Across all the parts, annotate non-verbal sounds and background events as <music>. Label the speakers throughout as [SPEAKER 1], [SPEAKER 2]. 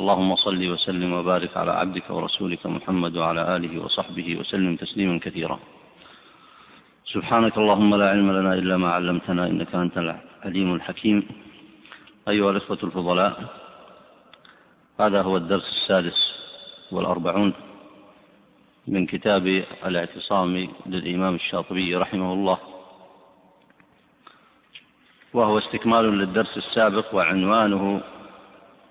[SPEAKER 1] اللهم صل وسلم وبارك على عبدك ورسولك محمد وعلى آله وصحبه وسلم تسليما كثيرا. سبحانك اللهم لا علم لنا إلا ما علمتنا إنك أنت العليم الحكيم. أيها الإخوة الفضلاء هذا هو الدرس السادس والأربعون من كتاب الاعتصام للإمام الشاطبي رحمه الله. وهو استكمال للدرس السابق وعنوانه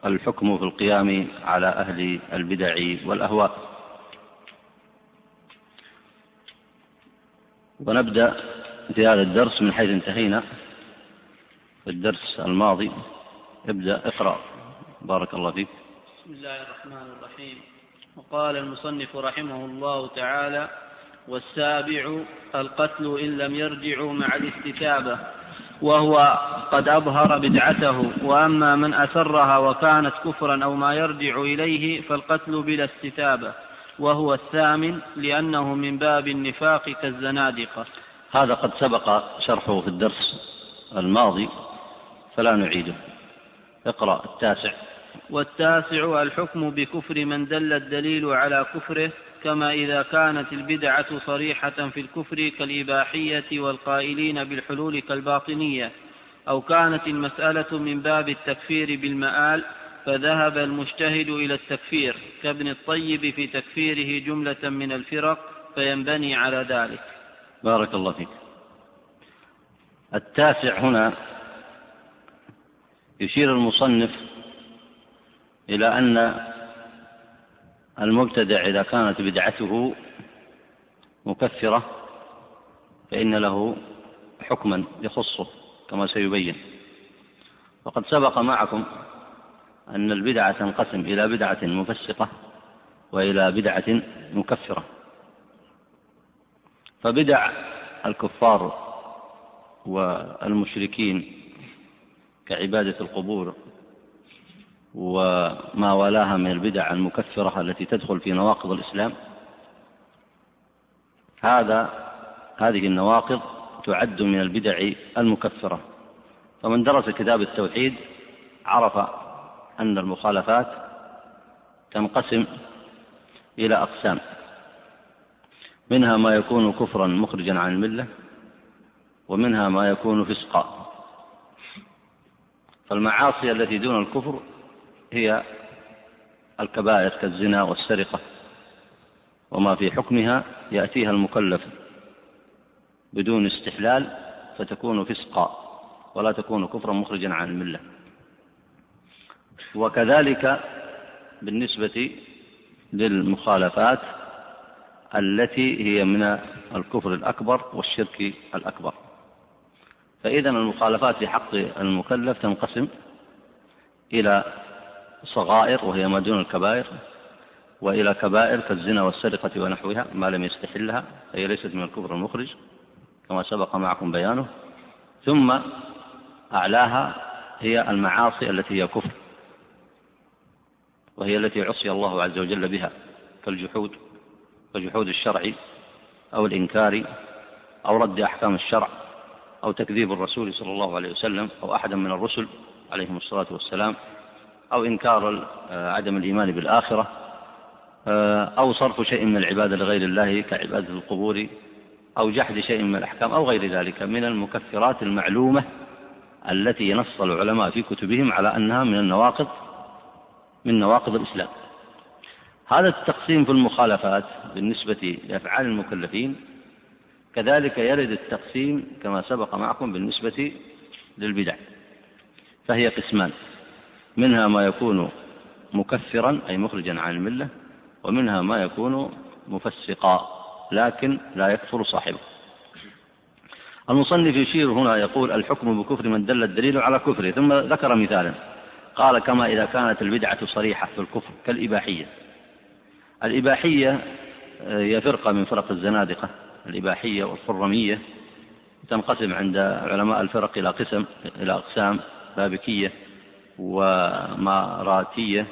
[SPEAKER 1] الحكم في القيام على أهل البدع والأهواء. ونبدأ في هذا الدرس من حيث انتهينا. في الدرس الماضي ابدأ اقرأ. بارك الله فيك.
[SPEAKER 2] بسم الله الرحمن الرحيم. وقال المصنف رحمه الله تعالى والسابع القتل إن لم يرجعوا مع الاستتابة. وهو قد أظهر بدعته وأما من أسرها وكانت كفرا أو ما يرجع إليه فالقتل بلا استتابة وهو الثامن لأنه من باب النفاق كالزنادقة.
[SPEAKER 1] هذا قد سبق شرحه في الدرس الماضي فلا نعيده. اقرأ التاسع.
[SPEAKER 2] والتاسع الحكم بكفر من دل الدليل على كفره كما إذا كانت البدعة صريحة في الكفر كالإباحية والقائلين بالحلول كالباطنية أو كانت المسألة من باب التكفير بالمآل فذهب المجتهد إلى التكفير كابن الطيب في تكفيره جملة من الفرق فينبني على ذلك.
[SPEAKER 1] بارك الله فيك. التاسع هنا يشير المصنف إلى أن المبتدع إذا كانت بدعته مكفرة فإن له حكما يخصه كما سيبين. وقد سبق معكم أن البدعة تنقسم إلى بدعة مفسقة وإلى بدعة مكفرة. فبدع الكفار والمشركين كعبادة القبور وما والاها من البدع المكفرة التي تدخل في نواقض الإسلام. هذا هذه النواقض تعد من البدع المكفرة. فمن درس كتاب التوحيد عرف أن المخالفات تنقسم إلى أقسام. منها ما يكون كفرا مخرجا عن الملة ومنها ما يكون فسقا. فالمعاصي التي دون الكفر هي الكبائر كالزنا والسرقة وما في حكمها يأتيها المكلف بدون استحلال فتكون فسقا ولا تكون كفرا مخرجا عن الملة. وكذلك بالنسبة للمخالفات التي هي من الكفر الأكبر والشرك الأكبر. فاذا المخالفات في حق المكلف تنقسم إلى صغائر وهي ما دون الكبائر وإلى كبائر كالزنا والسرقة ونحوها ما لم يستحلها فهي ليست من الكفر المخرج كما سبق معكم بيانه. ثم أعلاها هي المعاصي التي هي كفر وهي التي عصي الله عز وجل بها كالجحود وجحود الشرع أو الإنكار أو رد أحكام الشرع أو تكذيب الرسول صلى الله عليه وسلم أو أحدا من الرسل عليهم الصلاة والسلام. أو إنكار عدم الإيمان بالآخرة أو صرف شيء من العبادة لغير الله كعبادة القبور أو جحد شيء من الأحكام أو غير ذلك من المكفرات المعلومة التي نص العلماء في كتبهم على أنها من النواقض من نواقض الإسلام. هذا التقسيم في المخالفات بالنسبة لأفعال المكلفين كذلك يرد التقسيم كما سبق معكم بالنسبة للبدع فهي قسمان. منها ما يكون مكفرا أي مخرجا عن الملة ومنها ما يكون مفسقا لكن لا يكفر صاحبه. المصنف يشير هنا يقول الحكم بكفر من دل الدليل على كفره. ثم ذكر مثالا قال كما إذا كانت البدعة صريحة في الكفر كالإباحية. الإباحية هي فرقة من فرق الزنادقة الإباحية والخرمية تنقسم عند علماء الفرق إلى قسم إلى أقسام بابكية وماراتية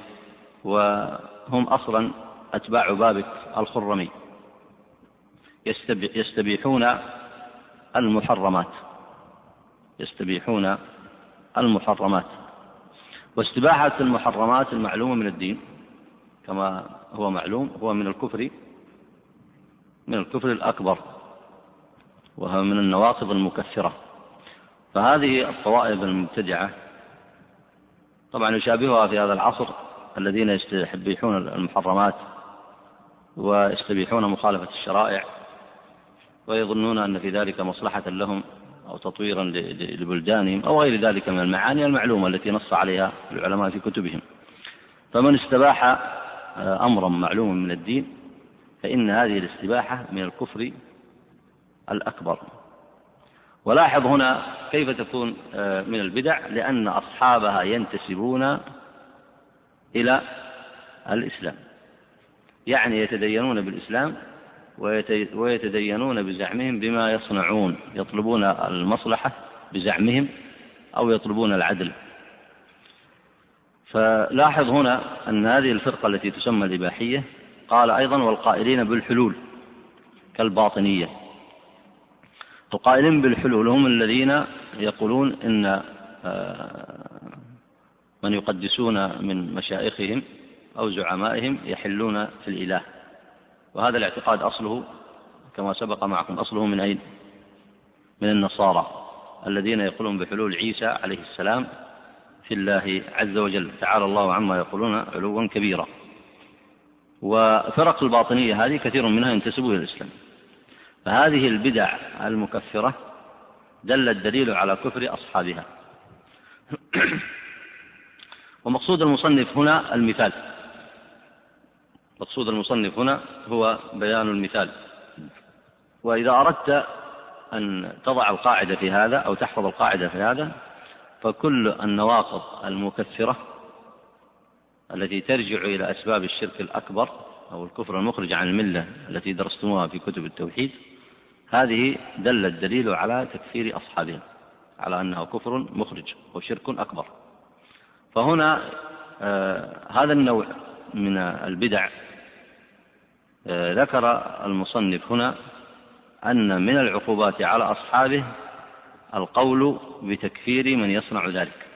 [SPEAKER 1] وهم أصلا أتباع بابك الخرمي. يستبيحون المحرمات. يستبيحون المحرمات. واستباحة المحرمات المعلومة من الدين كما هو معلوم هو من الكفر من الكفر الأكبر وهو من النواقض المكثرة فهذه الطوائف المبتدعة طبعا يشابهها في هذا العصر الذين يستبيحون المحرمات ويستبيحون مخالفة الشرائع ويظنون أن في ذلك مصلحة لهم أو تطويرا لبلدانهم أو غير ذلك من المعاني المعلومة التي نص عليها العلماء في كتبهم. فمن استباح آه، أمرا معلوما من الدين فإن هذه الاستباحة من الكفر الأكبر. ولاحظ هنا كيف تكون آه، من البدع لأن أصحابها ينتسبون إلى الإسلام. يعني يتدينون بالإسلام ويتدينون بزعمهم بما يصنعون. يطلبون المصلحة بزعمهم أو يطلبون العدل. فلاحظ هنا أن هذه الفرقة التي تسمى الإباحية قال أيضا والقائلين بالحلول كالباطنية. القائلين بالحلول هم الذين يقولون إن آه، من يقدسون من مشايخهم أو زعمائهم يحلون في الإله. وهذا الاعتقاد أصله كما سبق معكم أصله من أين؟ من النصارى الذين يقولون بحلول عيسى عليه السلام في الله عز وجل. تعالى الله عما يقولون علوا كبيرا. وفرق الباطنية هذه كثير منها ينتسب إلى الإسلام. فهذه البدع المكفرة دل الدليل على كفر أصحابها. <clears throat> ومقصود المصنف هنا المثال. مقصود المصنف هنا هو بيان المثال. وإذا أردت أن تضع القاعدة في هذا أو تحفظ القاعدة في هذا فكل النواقض المكثرة التي ترجع إلى أسباب الشرك الأكبر أو الكفر المخرج عن الملة التي درستموها في كتب التوحيد هذه دل الدليل على تكفير أصحابها على أنه كفر مخرج وشرك أكبر. فهنا آه هذا النوع من البدع آه ذكر المصنف هنا أن من العقوبات على أصحابه القول بتكفير من يصنع ذلك.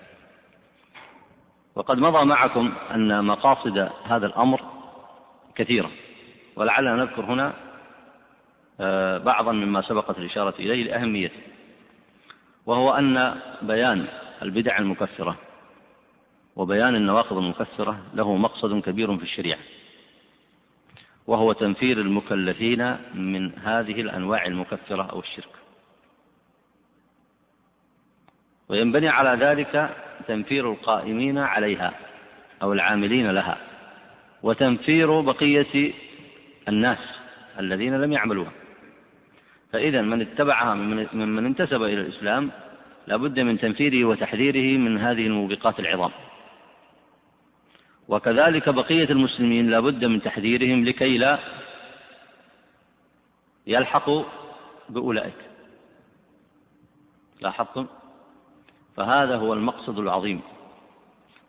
[SPEAKER 1] وقد مضى معكم أن مقاصد هذا الأمر كثيرة ولعلنا نذكر هنا بعضا مما سبقت الإشارة إليه لأهميته وهو أن بيان البدع المكفرة وبيان النواقض المكفرة له مقصد كبير في الشريعة وهو تنفير المكلفين من هذه الأنواع المكفرة أو الشرك. وينبني على ذلك تنفير القائمين عليها أو العاملين لها وتنفير بقية الناس الذين لم يعملوها. فإذا من اتبعها ممن انتسب إلى الإسلام لابد من تنفيره وتحذيره من هذه الموبقات العظام. وكذلك بقية المسلمين لابد من تحذيرهم لكي لا يلحقوا بأولئك. لاحظتم؟ فهذا هو المقصد العظيم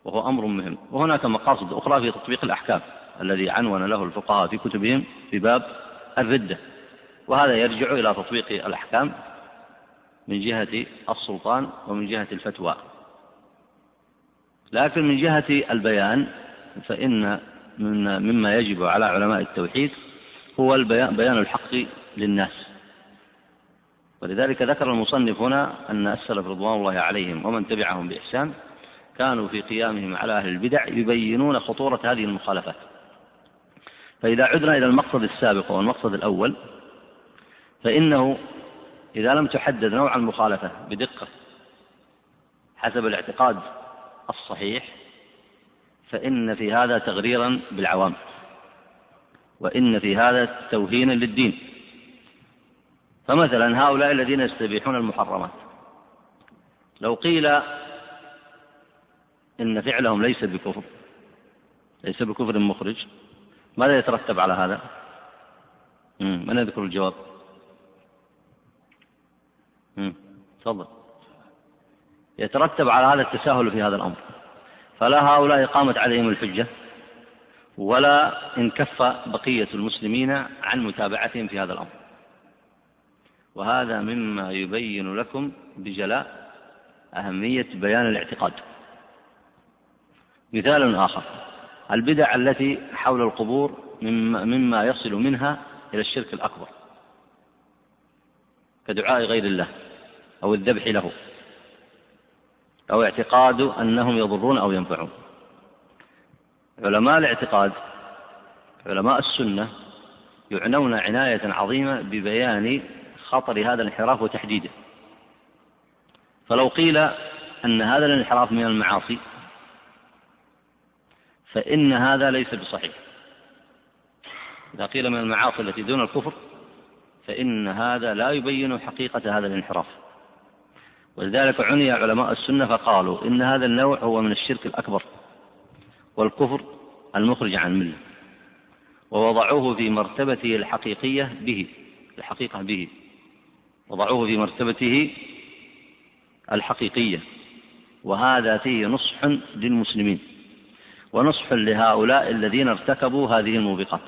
[SPEAKER 1] وهو أمر مهم. وهناك مقاصد أخرى في تطبيق الأحكام الذي عنون له الفقهاء في كتبهم في باب الردة. وهذا يرجع إلى تطبيق الأحكام من جهة السلطان ومن جهة الفتوى. لكن من جهة البيان فإن من مما يجب على علماء التوحيد هو البيان بيان الحق للناس. ولذلك ذكر المصنف هنا أن السلف رضوان الله عليهم ومن تبعهم بإحسان كانوا في قيامهم على أهل البدع يبينون خطورة هذه المخالفات فإذا عدنا إلى المقصد السابق والمقصد الأول فإنه إذا لم تحدد نوع المخالفة بدقة حسب الاعتقاد الصحيح فإن في هذا تغريرا بالعوام وإن في هذا توهينا للدين فمثلا هؤلاء الذين يستبيحون المحرمات لو قيل إن فعلهم ليس بكفر ليس بكفر مخرج ماذا يترتب على هذا؟ من يذكر الجواب تفضل. يترتب على هذا التساهل في هذا الأمر. فلا هؤلاء قامت عليهم الحجة ولا انكف بقية المسلمين عن متابعتهم في هذا الأمر. وهذا مما يبين لكم بجلاء أهمية بيان الاعتقاد. مثال آخر. البدع التي حول القبور مما يصل منها إلى الشرك الأكبر. كدعاء غير الله. أو الذبح له. أو اعتقاد أنهم يضرون أو ينفعون. علماء الاعتقاد علماء السنة يعنون عناية عظيمة ببيان خطر هذا الانحراف وتحديده. فلو قيل أن هذا الانحراف من المعاصي فإن هذا ليس بصحيح. إذا قيل من المعاصي التي دون الكفر فإن هذا لا يبين حقيقة هذا الانحراف. ولذلك عني علماء السنة فقالوا إن هذا النوع هو من الشرك الأكبر والكفر المخرج عن الملة ووضعوه في مرتبته الحقيقية به الحقيقة به. وضعوه في مرتبته الحقيقية. وهذا فيه نصح للمسلمين. ونصح لهؤلاء الذين ارتكبوا هذه الموبقات.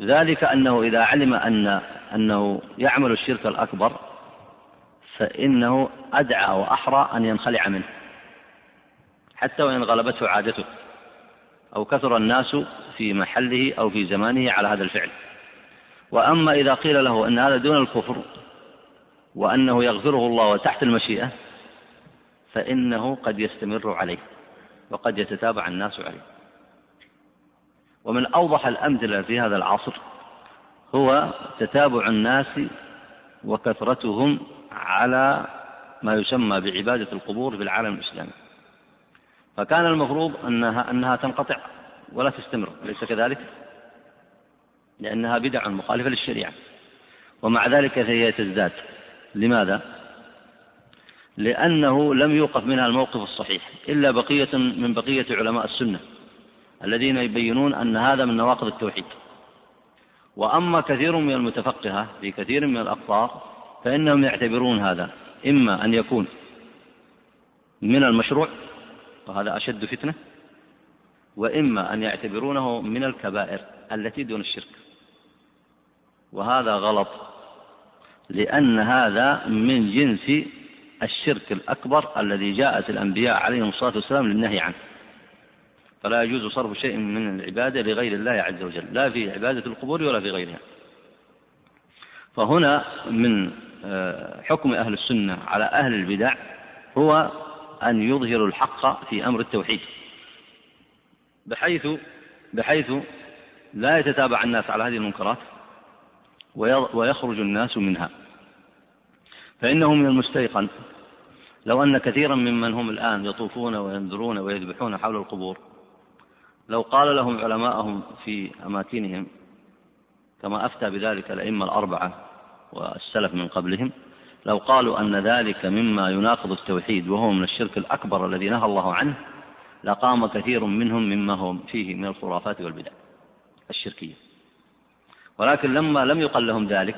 [SPEAKER 1] ذلك أنه إذا علم أن أنه يعمل الشرك الأكبر فإنه أدعى وأحرى أن ينخلع منه حتى وإن غلبته عادته أو كثر الناس في محله أو في زمانه على هذا الفعل. وأما إذا قيل له أن هذا دون الكفر وأنه يغفره الله وتحت المشيئة فإنه قد يستمر عليه وقد يتتابع الناس عليه. ومن أوضح الأمثلة في هذا العصر هو تتابع الناس وكثرتهم على ما يسمى بعبادة القبور في العالم الإسلامي فكان المفروض أنها, أنها تنقطع ولا تستمر أليس كذلك؟ لأنها بدع مخالفة للشريعة ومع ذلك فهي تزداد لماذا؟ لأنه لم يوقف منها الموقف الصحيح إلا بقية من بقية علماء السنة الذين يبينون أن هذا من نواقض التوحيد وأما كثير من المتفقهة في كثير من الأقطار فإنهم يعتبرون هذا إما أن يكون من المشروع وهذا أشد فتنة وإما أن يعتبرونه من الكبائر التي دون الشرك. وهذا غلط لأن هذا من جنس الشرك الأكبر الذي جاءت الأنبياء عليهم الصلاة والسلام للنهي عنه. فلا يجوز صرف شيء من العبادة لغير الله عز وجل لا في عبادة القبور ولا في غيرها. فهنا من آه، حكم أهل السنة على أهل البدع هو أن يظهروا الحق في أمر التوحيد. بحيث بحيث لا يتتابع الناس على هذه المنكرات ويخرج الناس منها. فإنه من المستيقن. لو أن كثيرا ممن هم الآن يطوفون وينذرون ويذبحون حول القبور لو قال لهم علماءهم في أماكنهم كما أفتى بذلك الأئمة الأربعة والسلف من قبلهم لو قالوا أن ذلك مما يناقض التوحيد وهو من الشرك الأكبر الذي نهى الله عنه لقام كثير منهم مما هم فيه من الخرافات والبدع الشركية. ولكن لما لم يقل لهم ذلك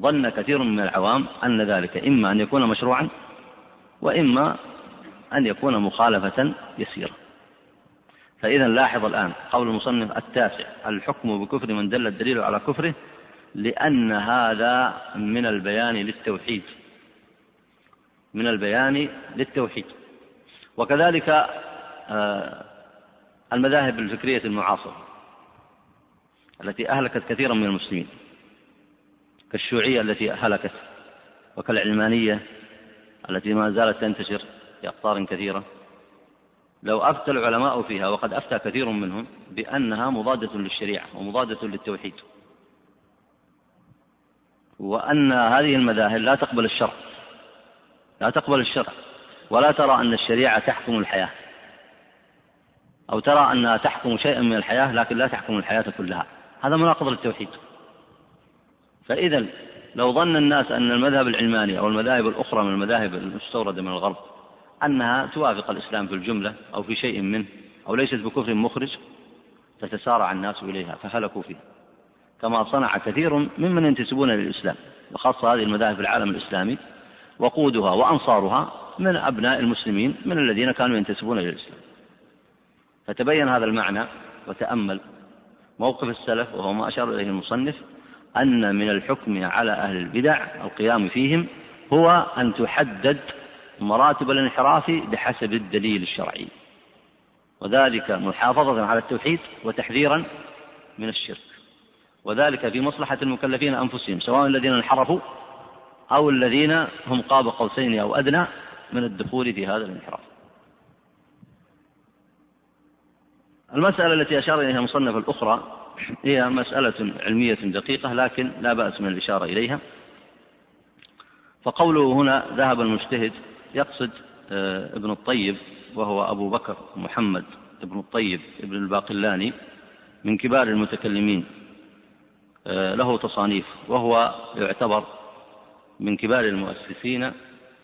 [SPEAKER 1] ظن كثير من العوام أن ذلك إما أن يكون مشروعا وإما أن يكون مخالفة يسيرة فإذا لاحظ الآن قول المصنف التاسع الحكم بكفر من دل الدليل على كفره لأن هذا من البيان للتوحيد. من البيان للتوحيد. وكذلك آه، المذاهب الفكرية المعاصرة التي أهلكت كثيرا من المسلمين كالشيوعية التي هلكت وكالعلمانية التي ما زالت تنتشر في أقطار كثيرة. لو أفتى العلماء فيها وقد أفتى كثير منهم بأنها مضادة للشريعة ومضادة للتوحيد. وأن هذه المذاهب لا تقبل الشرع. لا تقبل الشرع. ولا ترى أن الشريعة تحكم الحياة. أو ترى أنها تحكم شيئا من الحياة لكن لا تحكم الحياة كلها. هذا مناقض للتوحيد. فإذا لو ظن الناس أن المذهب العلماني أو المذاهب الأخرى من المذاهب المستوردة من الغرب أنها توافق الإسلام في الجملة أو في شيء منه أو ليست بكفر مخرج تتسارع الناس إليها فهلكوا فيها. كما صنع كثير ممن ينتسبون للإسلام وخاصة هذه المذاهب في العالم الإسلامي وقودها وأنصارها من أبناء المسلمين من الذين كانوا ينتسبون للإسلام. فتبين هذا المعنى وتأمل موقف السلف وهو ما أشار إليه المصنف أن من الحكم على أهل البدع القيام فيهم هو أن تحدد مراتب الانحراف بحسب الدليل الشرعي. وذلك محافظة على التوحيد وتحذيرا من الشرك. وذلك في مصلحة المكلفين أنفسهم سواء الذين انحرفوا أو الذين هم قاب قوسين أو أدنى من الدخول في هذا الانحراف. المسألة التي أشار إليها المصنف الأخرى هي مسألة علمية دقيقة لكن لا بأس من الإشارة إليها. فقوله هنا ذهب المجتهد يقصد آه، ابن الطيب وهو أبو بكر محمد ابن الطيب ابن الباقلاني من كبار المتكلمين. آه، له تصانيف وهو يعتبر من كبار المؤسسين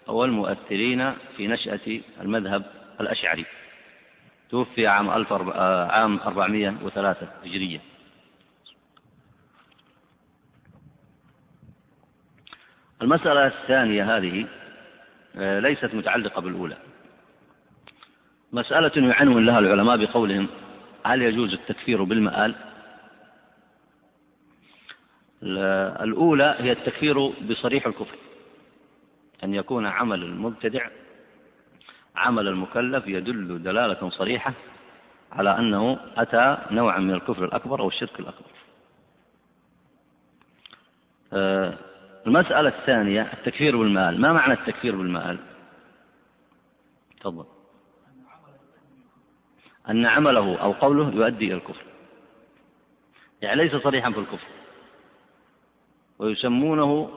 [SPEAKER 1] أو المؤثرين في نشأة المذهب الأشعري. توفي عام ألف آه، عام 403 هجرية. المسألة الثانية هذه ليست متعلقة بالأولى. مسألة يعنون لها العلماء بقولهم هل يجوز التكفير بالمآل؟ الأولى هي التكفير بصريح الكفر أن يكون عمل المبتدع عمل المكلف يدل دلالة صريحة على أنه أتى نوعا من الكفر الأكبر أو الشرك الأكبر. آه، المسألة الثانية التكفير بالمال. ما معنى التكفير بالمال؟ تفضل. أن عمله أو قوله يؤدي إلى الكفر. يعني ليس صريحا في الكفر. ويسمونه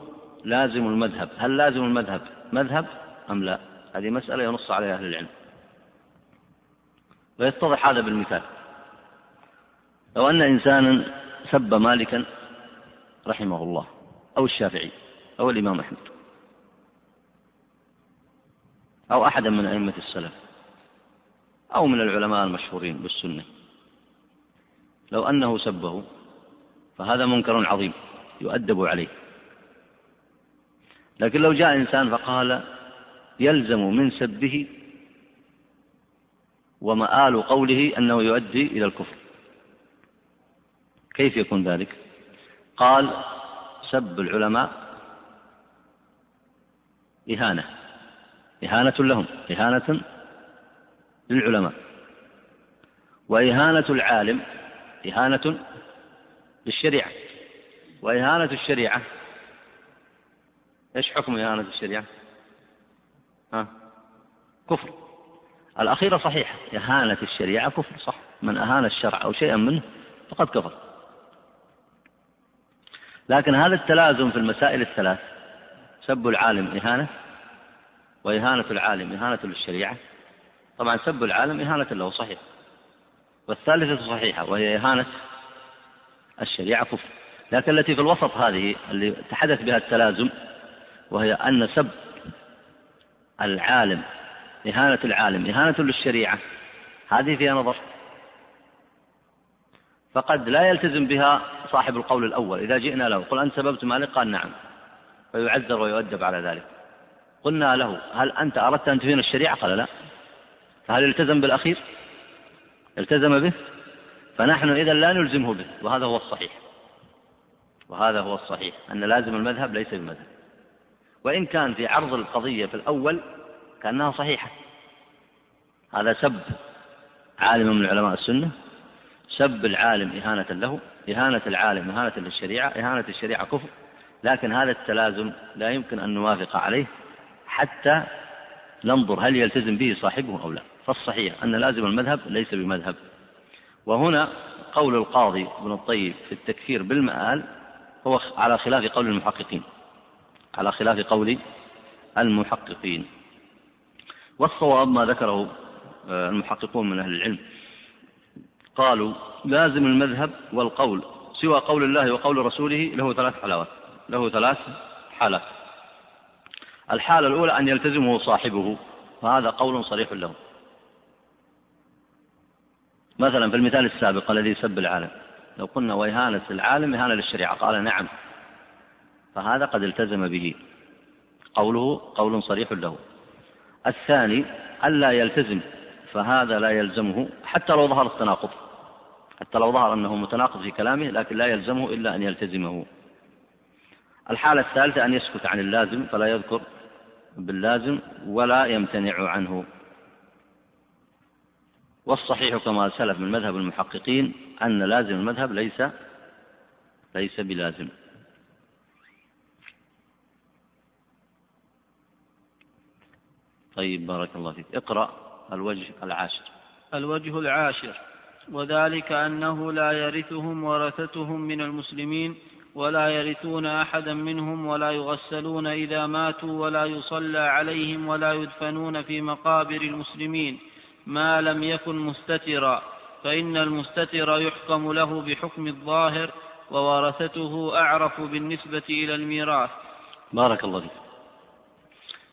[SPEAKER 1] لازم المذهب. هل لازم المذهب مذهب أم لا؟ هذه مسألة ينص عليها أهل العلم. ويتضح هذا بالمثال. لو أن إنسانا سب مالكا رحمه الله أو الشافعي. أو الإمام أحمد. أو أحدا من أئمة السلف. أو من العلماء المشهورين بالسنة. لو أنه سبه فهذا منكر عظيم يؤدب عليه. لكن لو جاء إنسان فقال يلزم من سبه ومآل قوله أنه يؤدي إلى الكفر. كيف يكون ذلك؟ قال سب العلماء إهانة. إهانة لهم. إهانة للعلماء. وإهانة العالم. إهانة للشريعة. وإهانة الشريعة. إيش حكم إهانة الشريعة؟ ها؟ كفر. الأخيرة صحيحة. إهانة الشريعة كفر صح. من أهان الشرع أو شيئا منه فقد كفر. لكن هذا التلازم في المسائل الثلاث سب العالم إهانة وإهانة العالم إهانة للشريعة. طبعا سب العالم إهانة له صحيح. والثالثة صحيحة وهي إهانة الشريعة كفر. لكن التي في الوسط هذه اللي تحدث بها التلازم وهي أن سب العالم إهانة العالم إهانة للشريعة هذه فيها نظر. فقد لا يلتزم بها صاحب القول الأول إذا جئنا له. قل أنت سببت مالك؟ قال نعم. فيعذر ويؤدب على ذلك. قلنا له هل أنت أردت أن تهين الشريعة؟ قال لا. فهل التزم بالأخير؟ التزم به. فنحن إذا لا نلزمه به وهذا هو الصحيح. وهذا هو الصحيح أن لازم المذهب ليس بمذهب. وإن كان في عرض القضية في الأول كأنها صحيحة. هذا سب عالم من علماء السنة سب العالم إهانة له إهانة العالم إهانة للشريعة إهانة الشريعة كفر. لكن هذا التلازم لا يمكن أن نوافق عليه حتى ننظر هل يلتزم به صاحبه أو لا. فالصحيح أن لازم المذهب ليس بمذهب. وهنا قول القاضي ابن الطيب في التكفير بالمآل هو على خلاف قول المحققين. على خلاف قول المحققين. والصواب ما ذكره آه، المحققون من أهل العلم. قالوا لازم المذهب والقول سوى قول الله وقول رسوله له ثلاث حلاوات. له ثلاث حالات. الحالة الأولى أن يلتزمه صاحبه وهذا قول صريح له مثلا في المثال السابق الذي يسب العالم. لو قلنا وإهانة العالم إهانة للشريعة. قال نعم. فهذا قد التزم به. قوله قول صريح له. الثاني ألا يلتزم. فهذا لا يلزمه حتى لو ظهر التناقض. حتى لو ظهر أنه متناقض في كلامه لكن لا يلزمه إلا أن يلتزمه. الحالة الثالثة أن يسكت عن اللازم فلا يذكر باللازم ولا يمتنع عنه. والصحيح كما سلف من مذهب المحققين أن لازم المذهب ليس ليس بلازم. طيب بارك الله فيك. اقرأ الوجه العاشر.
[SPEAKER 2] الوجه العاشر. وذلك أنه لا يرثهم ورثتهم من المسلمين ولا يرثون أحدا منهم ولا يغسلون إذا ماتوا ولا يصلى عليهم ولا يدفنون في مقابر المسلمين ما لم يكن مستترا فإن المستتر يحكم له بحكم الظاهر وورثته أعرف بالنسبة إلى الميراث.
[SPEAKER 1] بارك الله فيك.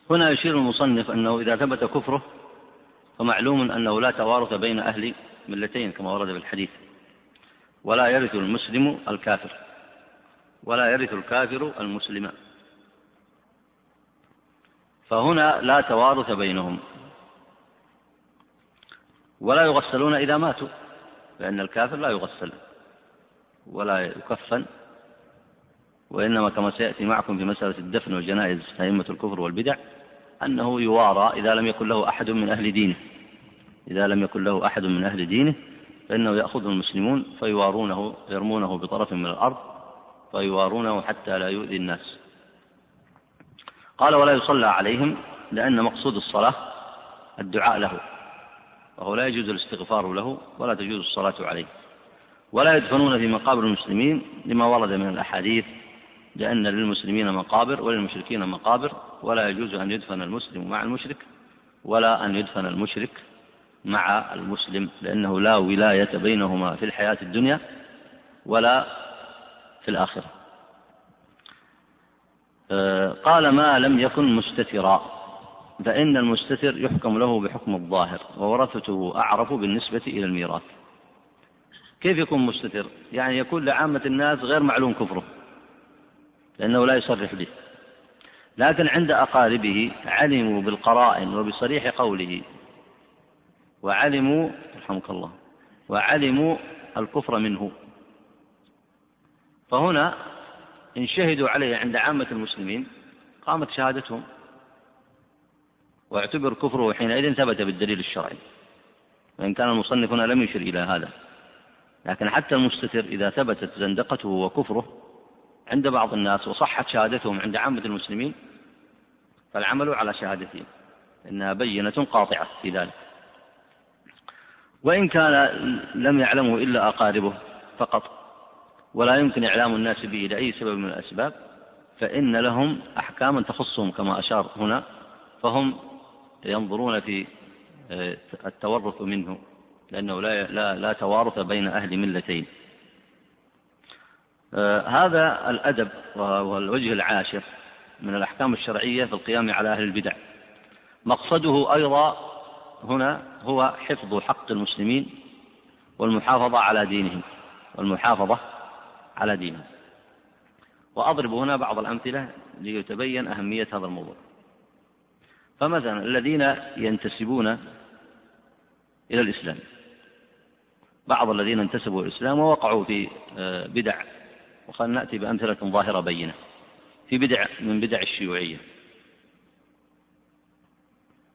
[SPEAKER 1] هنا يشير المصنف أنه إذا ثبت كفره فمعلوم أنه لا توارث بين أهل ملتين كما ورد في الحديث ولا يرث المسلم الكافر. ولا يرث الكافر المسلم. فهنا لا توارث بينهم. ولا يغسلون إذا ماتوا لأن الكافر لا يغسل ولا يكفن وإنما كما سيأتي معكم في مسألة الدفن والجنائز أئمة الكفر والبدع أنه يوارى إذا لم يكن له أحد من أهل دينه. إذا لم يكن له أحد من أهل دينه فإنه يأخذه المسلمون فيوارونه يرمونه بطرف من الأرض فيوارونه حتى لا يؤذي الناس. قال ولا يصلى عليهم لأن مقصود الصلاة الدعاء له وهو لا يجوز الاستغفار له ولا تجوز الصلاة عليه. ولا يدفنون في مقابر المسلمين لما ورد من الأحاديث لأن للمسلمين مقابر وللمشركين مقابر ولا يجوز أن يدفن المسلم مع المشرك ولا أن يدفن المشرك مع المسلم لأنه لا ولاية بينهما في الحياة الدنيا ولا في الآخرة. آه، قال ما لم يكن مستترا فإن المستتر يحكم له بحكم الظاهر وورثته أعرف بالنسبة إلى الميراث. كيف يكون مستتر؟ يعني يكون لعامة الناس غير معلوم كفره لأنه لا يصرح به. لكن عند أقاربه علموا بالقرائن وبصريح قوله وعلموا رحمك الله وعلموا الكفر منه. فهنا إن شهدوا عليه عند عامة المسلمين قامت شهادتهم واعتبر كفره حينئذ ثبت بالدليل الشرعي وإن كان المصنف هنا لم يشر إلى هذا لكن حتى المستتر إذا ثبتت زندقته وكفره عند بعض الناس وصحت شهادتهم عند عامة المسلمين فالعمل على شهادتهم إنها بينة قاطعة في ذلك وإن كان لم يعلمه إلا أقاربه فقط ولا يمكن إعلام الناس به لأي سبب من الأسباب فإن لهم أحكاما تخصهم كما أشار هنا فهم ينظرون في آه، التورث منه لأنه لا لا لا توارث بين أهل ملتين. آه، هذا الأدب والوجه العاشر من الأحكام الشرعية في القيام على أهل البدع. مقصده أيضا هنا هو حفظ حق المسلمين والمحافظة على دينهم والمحافظة على دينهم. وأضرب هنا بعض الأمثلة ليتبين أهمية هذا الموضوع. فمثلا الذين ينتسبون إلى الإسلام. بعض الذين انتسبوا إلى الإسلام ووقعوا في آه، بدع. وخلنا نأتي بأمثلة ظاهرة بينة. في بدع من بدع الشيوعية.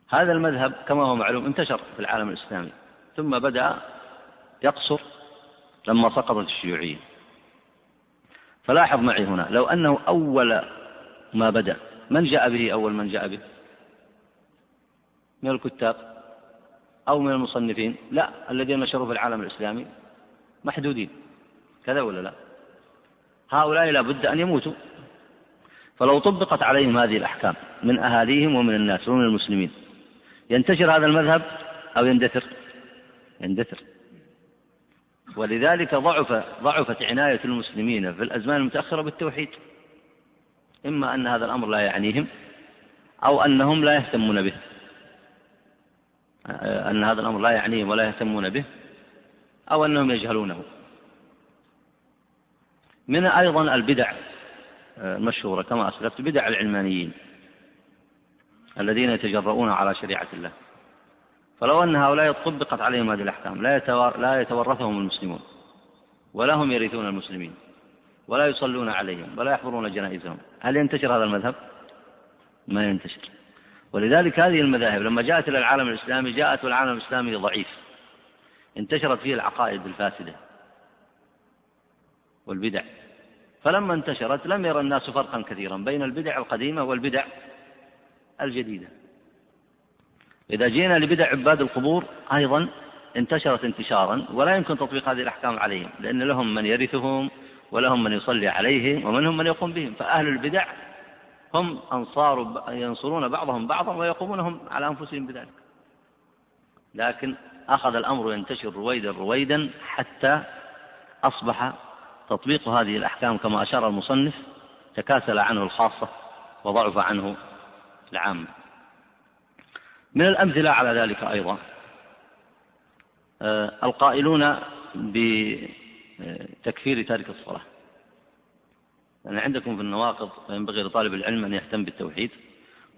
[SPEAKER 1] هذا المذهب كما هو معلوم انتشر في العالم الإسلامي. ثم بدأ يقصر لما سقطت الشيوعية. فلاحظ معي هنا لو أنه أول ما بدأ من جاء به أول من جاء به؟ من الكتاب أو من المصنفين؟ لا الذين نشروا في العالم الإسلامي محدودين. كذا ولا لا؟ هؤلاء لا بد أن يموتوا. فلو طبقت عليهم هذه الأحكام من أهاليهم ومن الناس ومن المسلمين ينتشر هذا المذهب أو يندثر؟ يندثر. ولذلك ضعف ضعفت عناية المسلمين في الأزمان المتأخرة بالتوحيد. إما أن هذا الأمر لا يعنيهم أو أنهم لا يهتمون به. أن هذا الأمر لا يعنيهم ولا يهتمون به أو أنهم يجهلونه. من أيضا البدع المشهورة كما أسلفت بدع العلمانيين الذين يتجرؤون على شريعة الله. فلو أن هؤلاء طبقت عليهم هذه الأحكام لا لا يتورثهم المسلمون ولا هم يرثون المسلمين ولا يصلون عليهم ولا يحضرون جنائزهم هل ينتشر هذا المذهب؟ ما ينتشر. ولذلك هذه المذاهب لما جاءت إلى العالم الإسلامي جاءت والعالم الإسلامي ضعيف. انتشرت فيه العقائد الفاسدة والبدع. فلما انتشرت لم يرى الناس فرقا كثيرا بين البدع القديمة والبدع الجديدة. إذا جينا لبدع عباد القبور أيضا انتشرت انتشارا ولا يمكن تطبيق هذه الأحكام عليهم لأن لهم من يرثهم ولهم من يصلي عليهم ومنهم من يقوم بهم فأهل البدع هم أنصار ينصرون بعضهم بعضا ويقومون هم على أنفسهم بذلك. لكن أخذ الأمر ينتشر رويدا رويدا حتى أصبح تطبيق هذه الأحكام كما أشار المصنف تكاسل عنه الخاصة وضعف عنه العامة. من الأمثلة على ذلك أيضا. آه، القائلون بتكفير تارك الصلاة. يعني عندكم في النواقض ينبغي لطالب العلم أن يهتم بالتوحيد.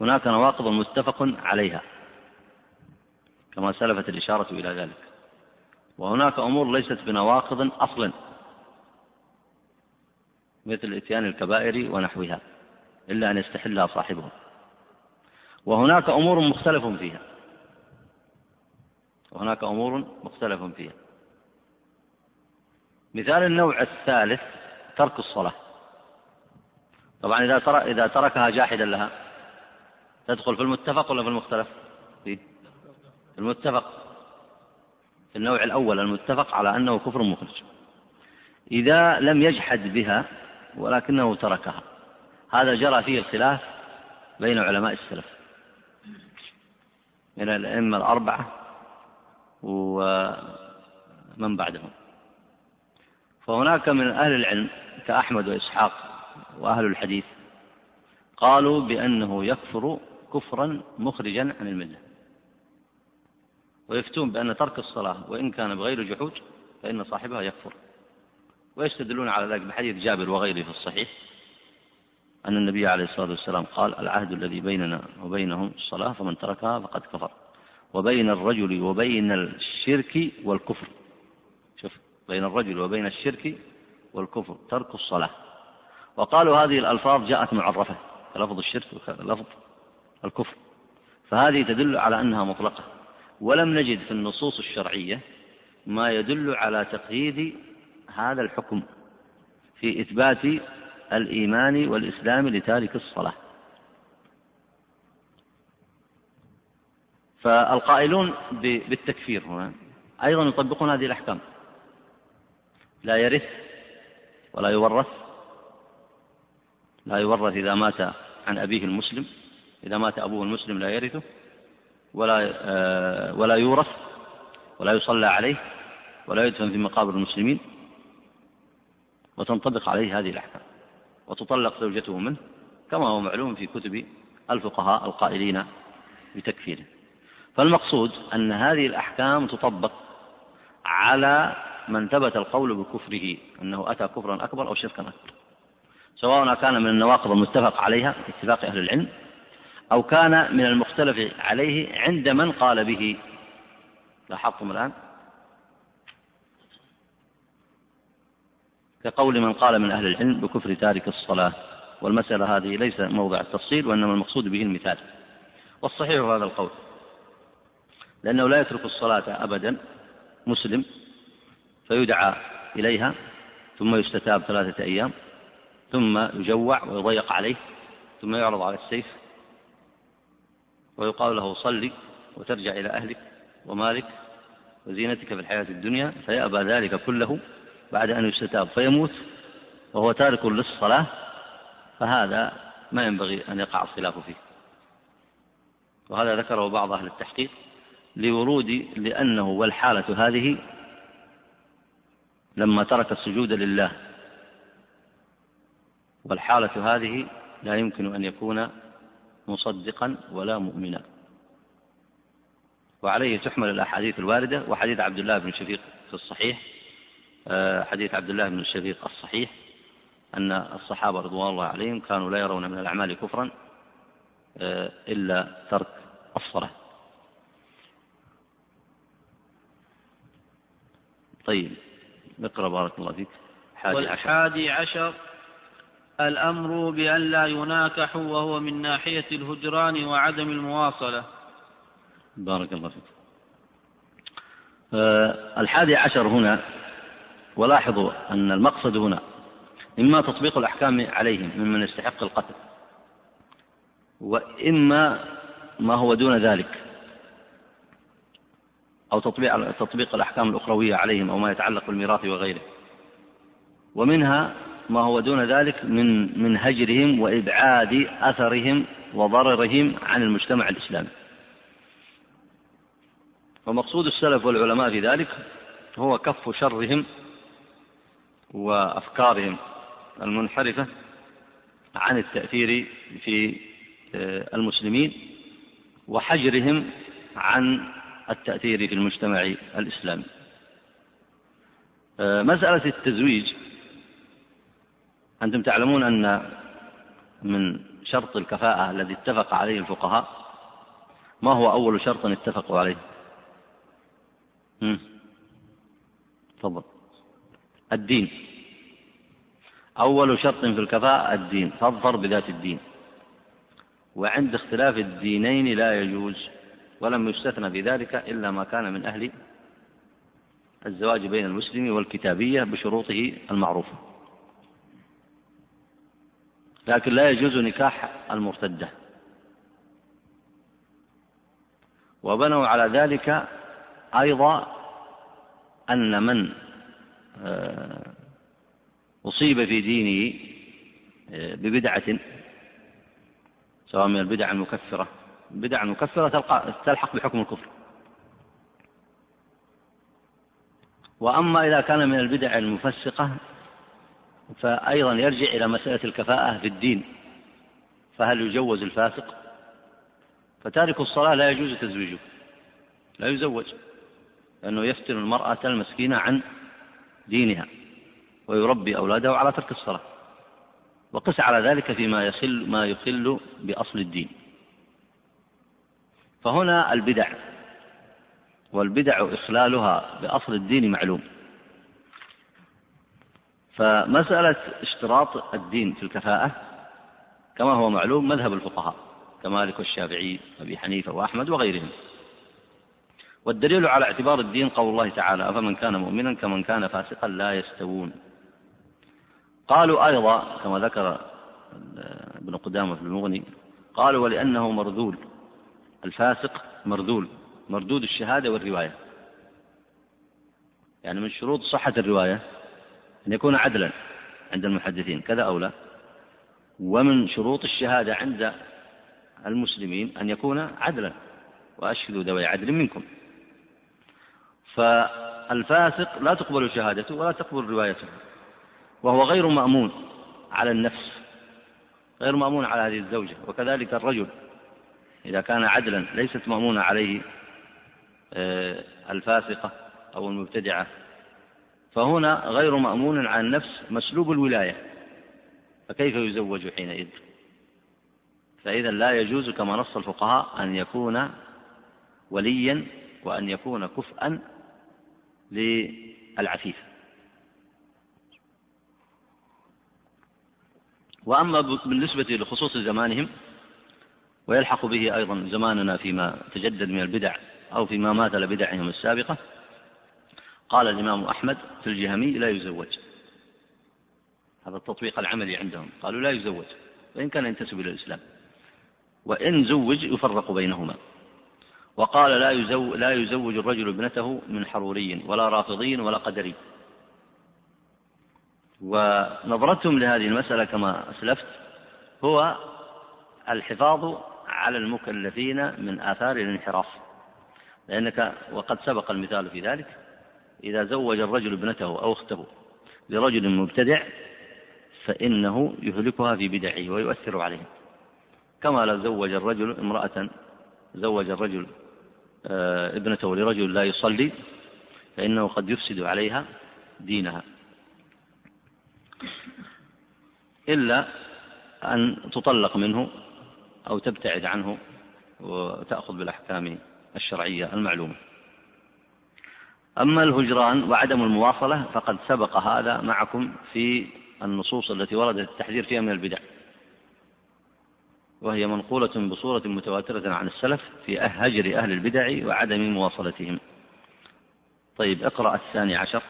[SPEAKER 1] هناك نواقض متفق عليها كما سلفت الإشارة إلى ذلك. وهناك أمور ليست بنواقض أصلا مثل إتيان الكبائر ونحوها إلا أن يستحلها صاحبها وهناك أمور مختلف فيها. وهناك أمور مختلف فيها. مثال النوع الثالث ترك الصلاة. طبعا إذا ترك إذا تركها جاحدا لها. تدخل في المتفق ولا في المختلف؟ في المتفق. في النوع الأول المتفق على أنه كفر مخرج. إذا لم يجحد بها ولكنه تركها. هذا جرى فيه الخلاف بين علماء السلف. من الأئمة الأربعة ومن بعدهم. فهناك من أهل العلم كأحمد وإسحاق وأهل الحديث قالوا بأنه يكفر كفرا مخرجا عن الملة ويفتون بأن ترك الصلاة وإن كان بغير جحود فإن صاحبها يكفر ويستدلون على ذلك بحديث جابر وغيره في الصحيح. أن النبي عليه الصلاة والسلام قال العهد الذي بيننا وبينهم الصلاة فمن تركها فقد كفر. وبين الرجل وبين الشرك والكفر. شوف بين الرجل وبين الشرك والكفر ترك الصلاة. وقالوا هذه الألفاظ جاءت معرفة كلفظ الشرك ولفظ الكفر. فهذه تدل على أنها مطلقة. ولم نجد في النصوص الشرعية ما يدل على تقييد هذا الحكم في إثبات الإيمان والإسلام لتارك الصلاة. فالقائلون بالتكفير هنا أيضا يطبقون هذه الأحكام. لا يرث ولا يورث لا يورث إذا مات عن أبيه المسلم إذا مات أبوه المسلم لا يرثه ولا آه، ولا يورث ولا يصلى عليه ولا يدفن في مقابر المسلمين. وتنطبق عليه هذه الأحكام. وتطلق زوجته منه كما هو معلوم في كتب الفقهاء القائلين بتكفيره. فالمقصود أن هذه الأحكام تطبق على من ثبت القول بكفره أنه أتى كفرا أكبر أو شركا أكبر. سواء كان من النواقض المتفق عليها اتفاق أهل العلم أو كان من المختلف عليه عند من قال به. لاحظتم الآن؟ كقول من قال من أهل العلم بكفر تارك الصلاة. والمسألة هذه ليس موضع التفصيل وإنما المقصود به المثال. والصحيح هذا القول لأنه لا يترك الصلاة أبدا مسلم فيدعى إليها ثم يستتاب ثلاثة أيام ثم يجوع ويضيق عليه ثم يعرض على السيف ويقال له صلي وترجع إلى أهلك ومالك وزينتك في الحياة الدنيا فيأبى ذلك كله بعد أن يستتاب فيموت وهو تارك للصلاة فهذا ما ينبغي أن يقع الخلاف فيه. وهذا ذكره بعض أهل التحقيق لورود لأنه والحالة هذه لما ترك السجود لله والحالة هذه لا يمكن أن يكون مصدقا ولا مؤمنا. وعليه تحمل الأحاديث الواردة وحديث عبد الله بن شفيق في الصحيح حديث عبد الله بن الشبيق الصحيح أن الصحابة رضوان الله عليهم كانوا لا يرون من الأعمال كفرا آه، إلا ترك الصلاة. طيب اقرأ بارك الله فيك.
[SPEAKER 2] حادي والحادي عشر, عشر الأمر بأن لا يناكح وهو من ناحية الهجران وعدم المواصلة.
[SPEAKER 1] بارك الله فيك. أه الحادي عشر هنا ولاحظوا أن المقصد هنا إما تطبيق الأحكام عليهم ممن يستحق القتل وإما ما هو دون ذلك أو تطبيق تطبيق الأحكام الأخروية عليهم أو ما يتعلق بالميراث وغيره. ومنها ما هو دون ذلك من من هجرهم وإبعاد أثرهم وضررهم عن المجتمع الإسلامي. ومقصود السلف والعلماء في ذلك هو كف شرهم وأفكارهم المنحرفة عن التأثير في آه، المسلمين وحجرهم عن التأثير في المجتمع الإسلامي. آه، مسألة التزويج. أنتم تعلمون أن من شرط الكفاءة الذي اتفق عليه الفقهاء ما هو أول شرط اتفقوا عليه؟ تفضل. الدين. أول شرط في الكفاءة الدين فاظفر بذات الدين. وعند اختلاف الدينين لا يجوز ولم يستثنى في ذلك إلا ما كان من أهل الزواج بين المسلم والكتابية بشروطه المعروفة. لكن لا يجوز نكاح المرتدة. وبنوا على ذلك أيضا أن من أصيب في دينه آه، ببدعة سواء من البدع المكفرة. البدع المكفرة تلحق بحكم الكفر. وأما إذا كان من البدع المفسقة فأيضا يرجع إلى مسألة الكفاءة في الدين. فهل يجوز الفاسق؟ فتارك الصلاة لا يجوز تزويجه لا يزوج لأنه يفتن المرأة المسكينة عن دينها ويربي أولاده على ترك الصلاة وقس على ذلك فيما يخل ما يخل بأصل الدين. فهنا البدع والبدع إخلالها بأصل الدين معلوم. فمسألة اشتراط الدين في الكفاءة كما هو معلوم مذهب الفقهاء كمالك والشافعي وأبي حنيفة وأحمد وغيرهم. والدليل على اعتبار الدين قول الله تعالى أفمن كان مؤمنا كمن كان فاسقا لا يستوون. قالوا أيضا كما ذكر ابن قدامة في المغني قالوا ولأنه مرذول الفاسق مرذول مردود الشهادة والرواية. يعني من شروط صحة الرواية أن يكون عدلا عند المحدثين كذا أو لا. ومن شروط الشهادة عند المسلمين أن يكون عدلا. وأشهدوا ذوي عدل منكم. فالفاسق لا تقبل شهادته ولا تقبل روايته وهو غير مأمون على النفس غير مأمون على هذه الزوجة وكذلك الرجل إذا كان عدلا ليست مأمونة عليه آه، الفاسقة أو المبتدعة فهنا غير مأمون على النفس مسلوب الولاية فكيف يزوج حينئذ؟ فإذا لا يجوز كما نص الفقهاء أن يكون وليا وأن يكون كفءا للعفيف. وأما بالنسبة لخصوص زمانهم ويلحق به أيضا زماننا فيما تجدد من البدع أو فيما ماثل بدعهم السابقة. قال الإمام أحمد في الجهمي لا يزوج. هذا التطبيق العملي عندهم. قالوا لا يزوج. وإن كان ينتسب إلى الإسلام. وإن زوج يفرق بينهما. وقال لا يزوج, لا يزوج الرجل ابنته من حروري ولا رافضي ولا قدري. ونظرتهم لهذه المسألة كما أسلفت هو الحفاظ على المكلفين من آثار الانحراف. لأنك وقد سبق المثال في ذلك إذا زوج الرجل ابنته أو أخته لرجل مبتدع فإنه يهلكها في بدعه ويؤثر عليها كما لو زوج الرجل امرأة زوج الرجل ابنته لرجل لا يصلي فإنه قد يفسد عليها دينها. إلا أن تطلق منه أو تبتعد عنه وتأخذ بالأحكام الشرعية المعلومة. أما الهجران وعدم المواصلة فقد سبق هذا معكم في النصوص التي وردت التحذير فيها من البدع. وهي منقولة بصورة متواترة عن السلف في هجر أهل البدع وعدم مواصلتهم. طيب اقرأ الثاني عشر.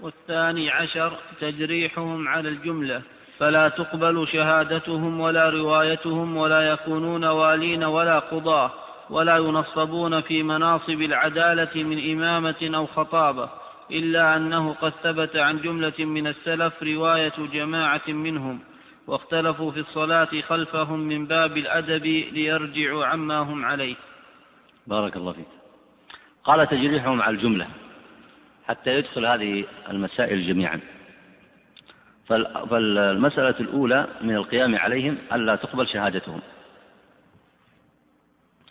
[SPEAKER 2] والثاني عشر تجريحهم على الجملة. فلا تقبل شهادتهم ولا روايتهم ولا يكونون والين ولا قضاة ولا ينصبون في مناصب العدالة من إمامة أو خطابة إلا أنه قد ثبت عن جملة من السلف رواية جماعة منهم. واختلفوا في الصلاة خلفهم من باب الأدب ليرجعوا عما هم عليه.
[SPEAKER 1] بارك الله فيك. قال تجريحهم على الجملة حتى يدخل هذه المسائل جميعا. فالمسألة الأولى من القيام عليهم ألا تقبل شهادتهم.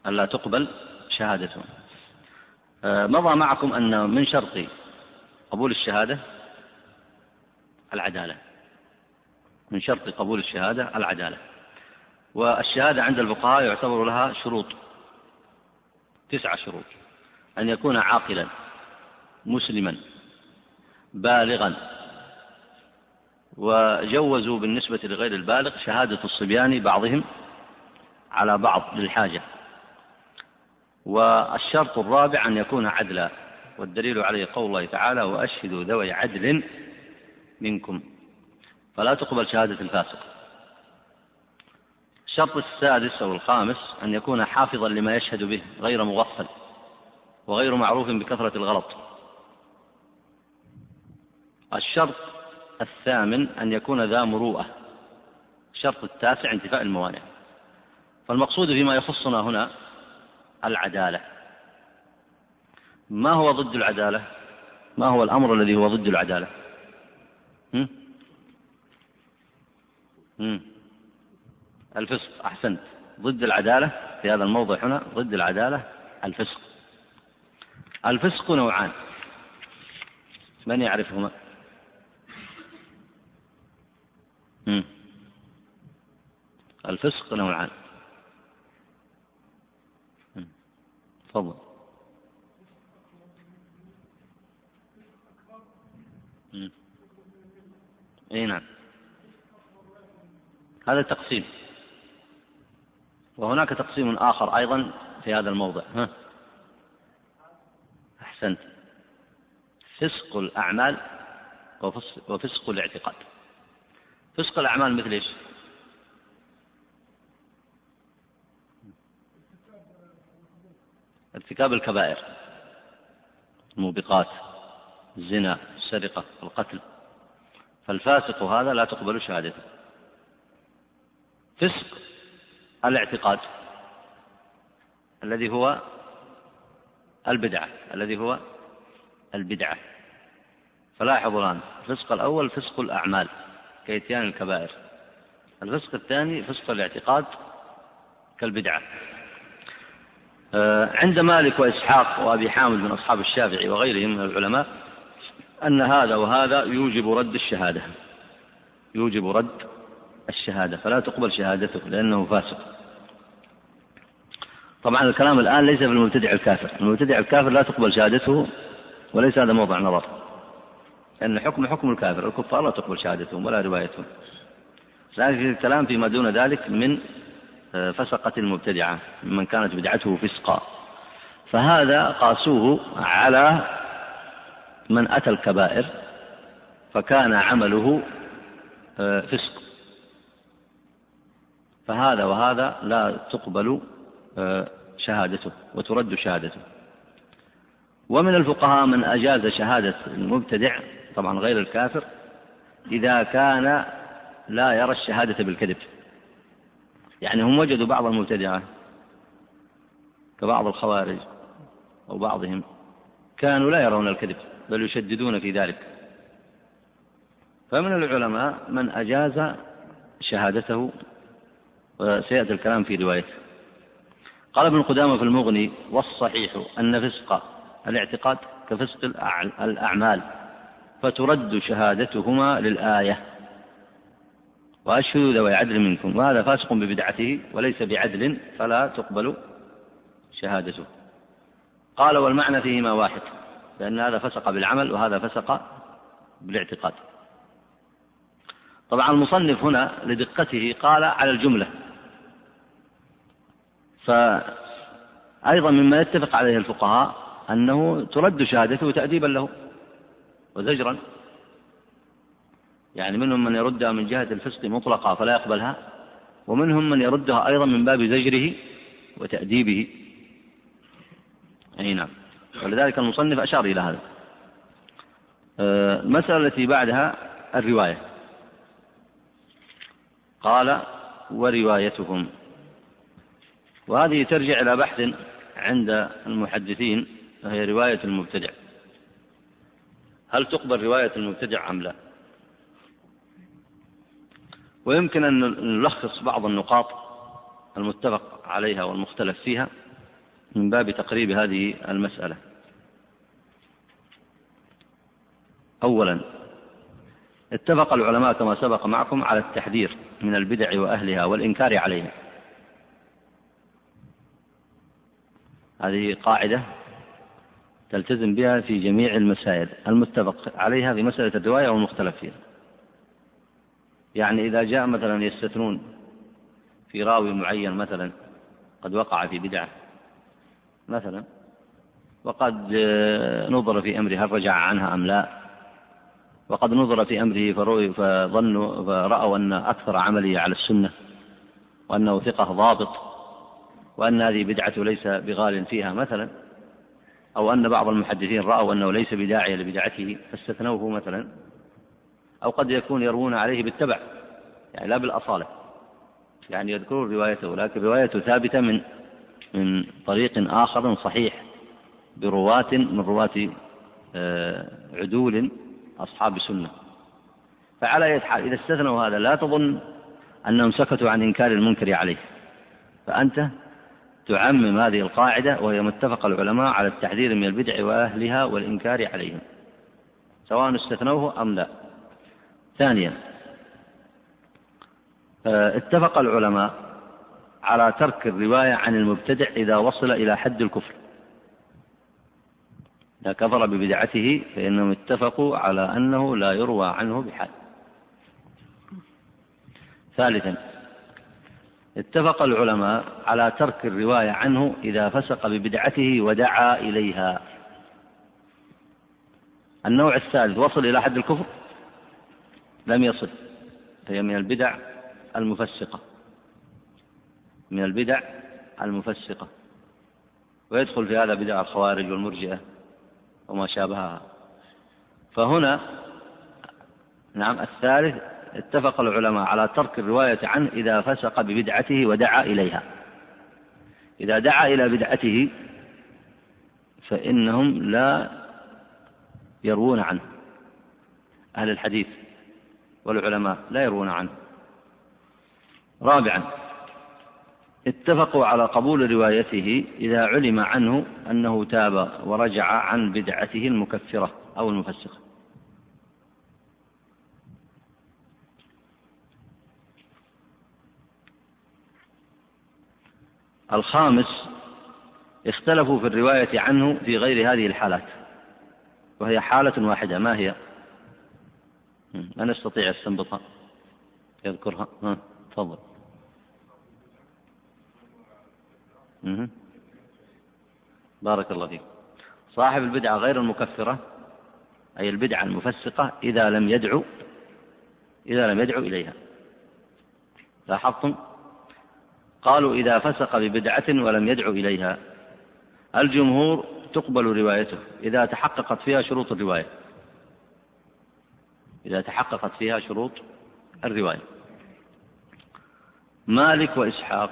[SPEAKER 1] ألا تقبل شهادتهم. آه، مضى معكم أن من شرط قبول الشهادة العدالة. من شرط قبول الشهادة العدالة. والشهادة عند الفقهاء يعتبر لها شروط تسعة شروط. أن يكون عاقلا مسلما بالغا. وجوزوا بالنسبة لغير البالغ شهادة الصبيان بعضهم على بعض للحاجة. والشرط الرابع أن يكون عدلا. والدليل عليه قول الله تعالى وأشهدوا ذوي عدل منكم. فلا تقبل شهادة الفاسق. الشرط السادس أو الخامس أن يكون حافظا لما يشهد به غير مغفل وغير معروف بكثرة الغلط. الشرط الثامن أن يكون ذا مروءة. الشرط التاسع انتفاء الموانع. فالمقصود فيما يخصنا هنا العدالة. ما هو ضد العدالة؟ ما هو الأمر الذي هو ضد العدالة؟ هم؟ الفسق أحسنت. ضد العدالة في هذا الموضع هنا ضد العدالة الفسق. الفسق نوعان. من يعرفهما؟ الفسق نوعان. تفضل. إي نعم. هذا تقسيم. وهناك تقسيم آخر أيضا في هذا الموضع. ها. أحسنت. فسق الأعمال وفسق الاعتقاد. فسق الأعمال مثل إيش؟ ارتكاب الكبائر الموبقات الزنا السرقة القتل. فالفاسق هذا لا تقبل شهادته. فسق الاعتقاد الذي هو البدعة الذي هو البدعة. فلاحظوا الآن الفسق الأول فسق الأعمال كإتيان الكبائر. الفسق الثاني فسق الاعتقاد كالبدعة. آه، عند مالك وإسحاق وأبي حامد من أصحاب الشافعي وغيرهم من العلماء أن هذا وهذا يوجب رد الشهادة. يوجب رد الشهادة فلا تقبل شهادته لأنه فاسق. طبعا الكلام الآن ليس في المبتدع الكافر. المبتدع الكافر لا تقبل شهادته وليس هذا موضع نظر. لأن حكم حكم الكافر الكفار لا تقبل شهادتهم ولا روايتهم. لكن الكلام فيما دون ذلك من آه، فسقة المبتدعة ممن كانت بدعته فسقا. فهذا قاسوه على من أتى الكبائر فكان عمله آه، فسق. فهذا وهذا لا تقبل آه، شهادته وترد شهادته. ومن الفقهاء من أجاز شهادة المبتدع طبعا غير الكافر إذا كان لا يرى الشهادة بالكذب. يعني هم وجدوا بعض المبتدعة كبعض الخوارج أو بعضهم كانوا لا يرون الكذب بل يشددون في ذلك. فمن العلماء من أجاز شهادته وسيأتي الكلام في روايته. قال ابن قدامة في المغني والصحيح أن فسق الاعتقاد كفسق الأعمال فترد شهادتهما للآية. وأشهدوا ذوي عدل منكم وهذا فاسق ببدعته وليس بعدل فلا تقبل شهادته. قال والمعنى فيهما واحد لأن هذا فسق بالعمل وهذا فسق بالاعتقاد. طبعا المصنف هنا لدقته قال على الجملة فأيضا مما يتفق عليه الفقهاء أنه ترد شهادته تأديبا له وزجرا. يعني منهم من يردها من جهة الفسق مطلقة فلا يقبلها ومنهم من يردها أيضا من باب زجره وتأديبه. أي نعم. ولذلك المصنف أشار إلى هذا. المسألة التي بعدها الرواية. قال وروايتهم. وهذه ترجع إلى بحث عند المحدثين وهي رواية المبتدع. هل تقبل رواية المبتدع أم لا؟ ويمكن أن نلخص بعض النقاط المتفق عليها والمختلف فيها من باب تقريب هذه المسألة. أولا اتفق العلماء كما سبق معكم على التحذير من البدع وأهلها والإنكار عليها. هذه قاعدة تلتزم بها في جميع المسائل المتفق عليها في مسألة الرواية والمختلف فيها. يعني إذا جاء مثلا يستثنون في راوي معين مثلا قد وقع في بدعة مثلا وقد نظر في أمره هل رجع عنها أم لا وقد نظر في أمره فظنوا فرأوا أن أكثر عمله على السنة وأنه ثقة ضابط وأن هذه بدعة ليس بغال فيها مثلا أو أن بعض المحدثين رأوا أنه ليس بداعية لبدعته فاستثنوه مثلا أو قد يكون يروون عليه بالتبع يعني لا بالأصالة. يعني يذكرون روايته لكن روايته ثابتة من من طريق آخر صحيح برواة من رواة آه، عدول أصحاب سنة فعلى أي حال إذا استثنوا هذا لا تظن أنهم سكتوا عن إنكار المنكر عليه. فأنت تعمم هذه القاعدة وهي متفق العلماء على التحذير من البدع وأهلها والإنكار عليهم سواء استثنوه أم لا. ثانيا آه، اتفق العلماء على ترك الرواية عن المبتدع إذا وصل إلى حد الكفر. إذا كفر ببدعته فإنهم اتفقوا على أنه لا يروى عنه بحال. ثالثا اتفق العلماء على ترك الرواية عنه إذا فسق ببدعته ودعا إليها. النوع الثالث وصل إلى حد الكفر؟ لم يصل فهي من البدع المفسقة. من البدع المفسقة. ويدخل في هذا بدع الخوارج والمرجئة وما شابهها. فهنا نعم الثالث اتفق العلماء على ترك الرواية عنه إذا فسق ببدعته ودعا إليها. إذا دعا إلى بدعته فإنهم لا يروون عنه. أهل الحديث والعلماء لا يروون عنه. رابعا اتفقوا على قبول روايته إذا علم عنه أنه تاب ورجع عن بدعته المكفرة أو المفسقة. الخامس اختلفوا في الرواية عنه في غير هذه الحالات وهي حالة واحدة ما هي؟ من يستطيع يستنبطها؟ يذكرها؟ ها تفضل. بارك الله فيك. صاحب البدعة غير المكفرة أي البدعة المفسقة إذا لم يدعو إذا لم يدعو إليها. لاحظتم؟ قالوا إذا فسق ببدعة ولم يدعو إليها. الجمهور تقبل روايته إذا تحققت فيها شروط الرواية. إذا تحققت فيها شروط الرواية. مالك وإسحاق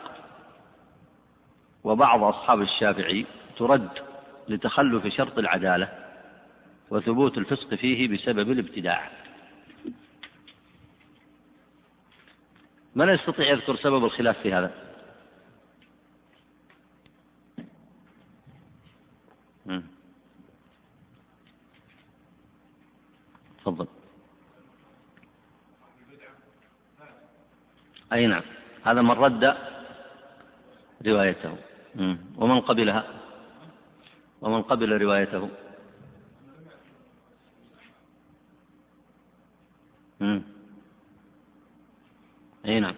[SPEAKER 1] وبعض أصحاب الشافعي ترد لتخلف شرط العدالة وثبوت الفسق فيه بسبب الابتداع. من يستطيع يذكر سبب الخلاف في هذا؟ تفضل. أي نعم. هذا من رد روايته. ومن قبلها؟ ومن قبل روايته. أي نعم.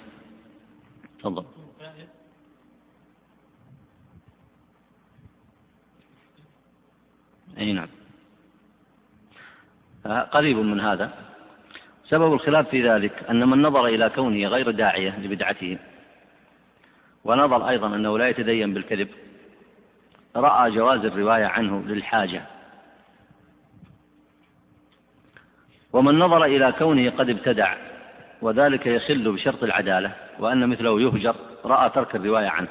[SPEAKER 1] تفضل. أي نعم. قريب من هذا. سبب الخلاف في ذلك أن من نظر إلى كونه غير داعية لبدعته ونظر أيضا أنه لا يتدين بالكذب رأى جواز الرواية عنه للحاجة. ومن نظر إلى كونه قد ابتدع وذلك يخل بشرط العدالة وأن مثله يهجر رأى ترك الرواية عنه.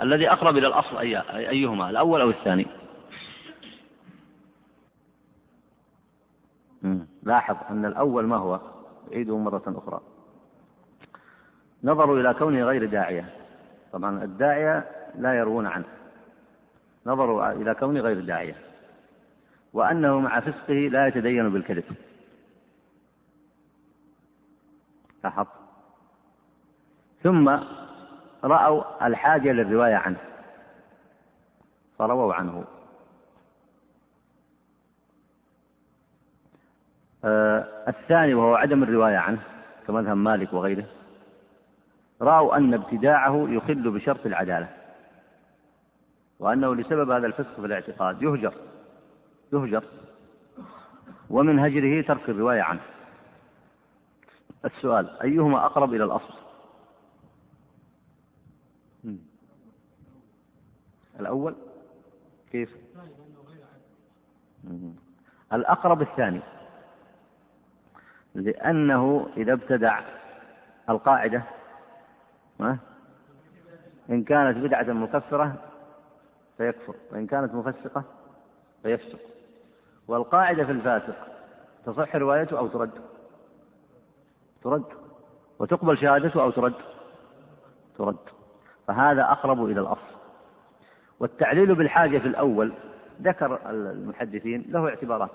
[SPEAKER 1] الذي أقرب إلى الأصل أي أيهما الأول أو الثاني؟ لاحظ أن الأول ما هو؟ أعيده مرة أخرى. نظروا إلى كونه غير داعية. طبعا الداعية لا يروون عنه. نظروا إلى كونه غير داعية. وأنه مع فسقه لا يتدين بالكذب. لاحظ ثم رأوا الحاجة للرواية عنه. فرووا عنه. الثاني وهو عدم الرواية عنه كمذهب مالك وغيره رأوا أن ابتداعه يخل بشرط العدالة وأنه لسبب هذا الفسق في الاعتقاد يهجر يهجر ومن هجره ترك الرواية عنه. السؤال أيهما أقرب إلى الأصل؟ الأول كيف؟ الأقرب الثاني. لأنه إذا ابتدع القاعدة إن كانت بدعة مكفرة فيكفر وإن كانت مفسقة فيفسق. والقاعدة في الفاسق تصح روايته أو ترد؟ ترد. وتقبل شهادته أو ترد؟ ترد. فهذا أقرب إلى الأصل. والتعليل بالحاجة في الأول ذكر المحدثين له اعتبارات.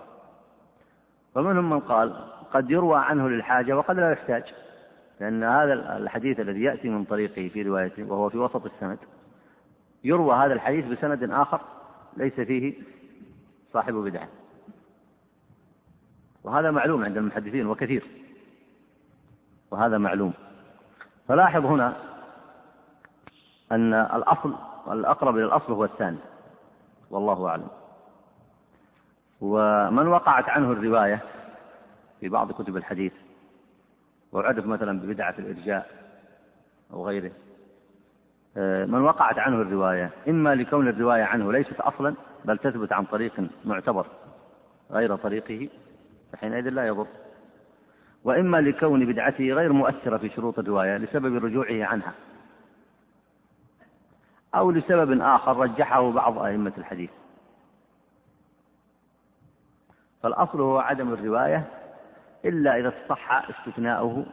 [SPEAKER 1] فمنهم من قال قد يروى عنه للحاجة وقد لا يحتاج لأن هذا الحديث الذي يأتي من طريقه في روايته وهو في وسط السند يروى هذا الحديث بسند آخر ليس فيه صاحب بدعة. وهذا معلوم عند المحدثين وكثير. وهذا معلوم. فلاحظ هنا أن الأصل الأقرب إلى الأصل هو الثاني. والله أعلم. ومن وقعت عنه الرواية في بعض كتب الحديث وعرف مثلا ببدعة الإرجاء أو غيره آه، من وقعت عنه الرواية إما لكون الرواية عنه ليست أصلا بل تثبت عن طريق معتبر غير طريقه فحينئذ لا يضر وإما لكون بدعته غير مؤثرة في شروط الرواية لسبب رجوعه عنها أو لسبب آخر رجحه بعض أئمة الحديث. فالأصل هو عدم الرواية إلا إذا صح استثناؤه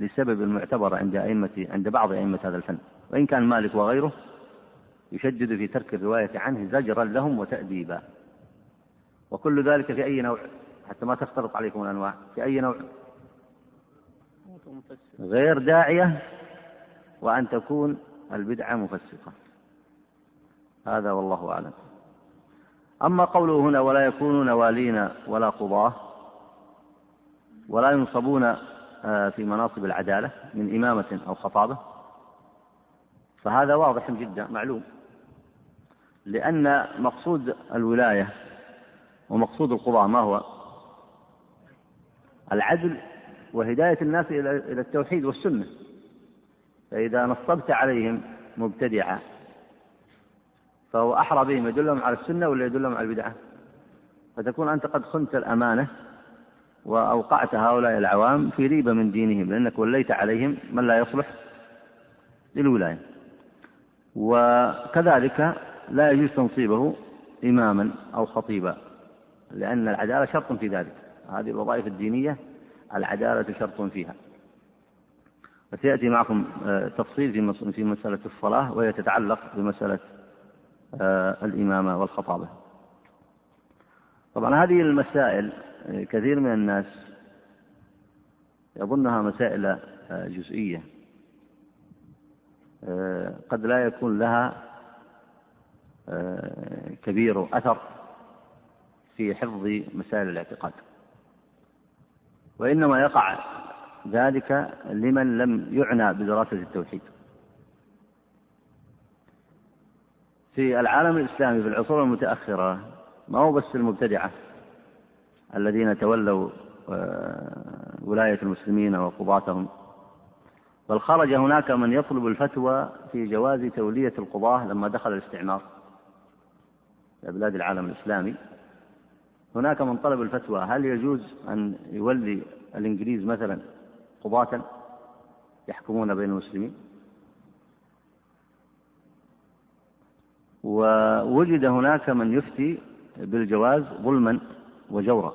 [SPEAKER 1] لسبب المعتبر عند أئمة عند بعض أئمة هذا الفن. وإن كان مالك وغيره يشدد في ترك الرواية عنه زجرا لهم وتأديبا. وكل ذلك في أي نوع؟ حتى ما تختلط عليكم الأنواع. في أي نوع؟ غير داعية وأن تكون البدعة مفسقة. هذا والله أعلم. أما قوله هنا ولا يكونون والين ولا قضاة ولا ينصبون آه، في مناصب العدالة من إمامة أو خطابة فهذا واضح جدا معلوم. لأن مقصود الولاية ومقصود القضاء ما هو؟ العدل وهداية الناس إلى التوحيد والسنة. فإذا نصبت عليهم مبتدعة فهو أحرى بهم يدلهم على السنة ولا يدلهم على البدعة؟ فتكون أنت قد خنت الأمانة وأوقعت هؤلاء العوام في ريبة من دينهم لأنك وليت عليهم من لا يصلح للولاية. وكذلك لا يجوز تنصيبه إماما أو خطيبا لأن العدالة شرط في ذلك. هذه الوظائف الدينية العدالة شرط فيها. وسيأتي معكم آه، تفصيل في مسألة الصلاة وهي تتعلق بمسألة الإمامة والخطابة. طبعا هذه المسائل كثير من الناس يظنها مسائل جزئية قد لا يكون لها كبير أثر في حفظ مسائل الاعتقاد. وإنما يقع ذلك لمن لم يعنى بدراسة التوحيد. في العالم الإسلامي في العصور المتأخرة ما هو بس المبتدعة الذين تولوا آه، ولاية المسلمين وقضاتهم بل خرج هناك من يطلب الفتوى في جواز تولية القضاة لما دخل الاستعمار في بلاد العالم الإسلامي. هناك من طلب الفتوى هل يجوز أن يولي الإنجليز مثلا قضاة يحكمون بين المسلمين؟ ووجد هناك من يفتي بالجواز ظلما وجورا.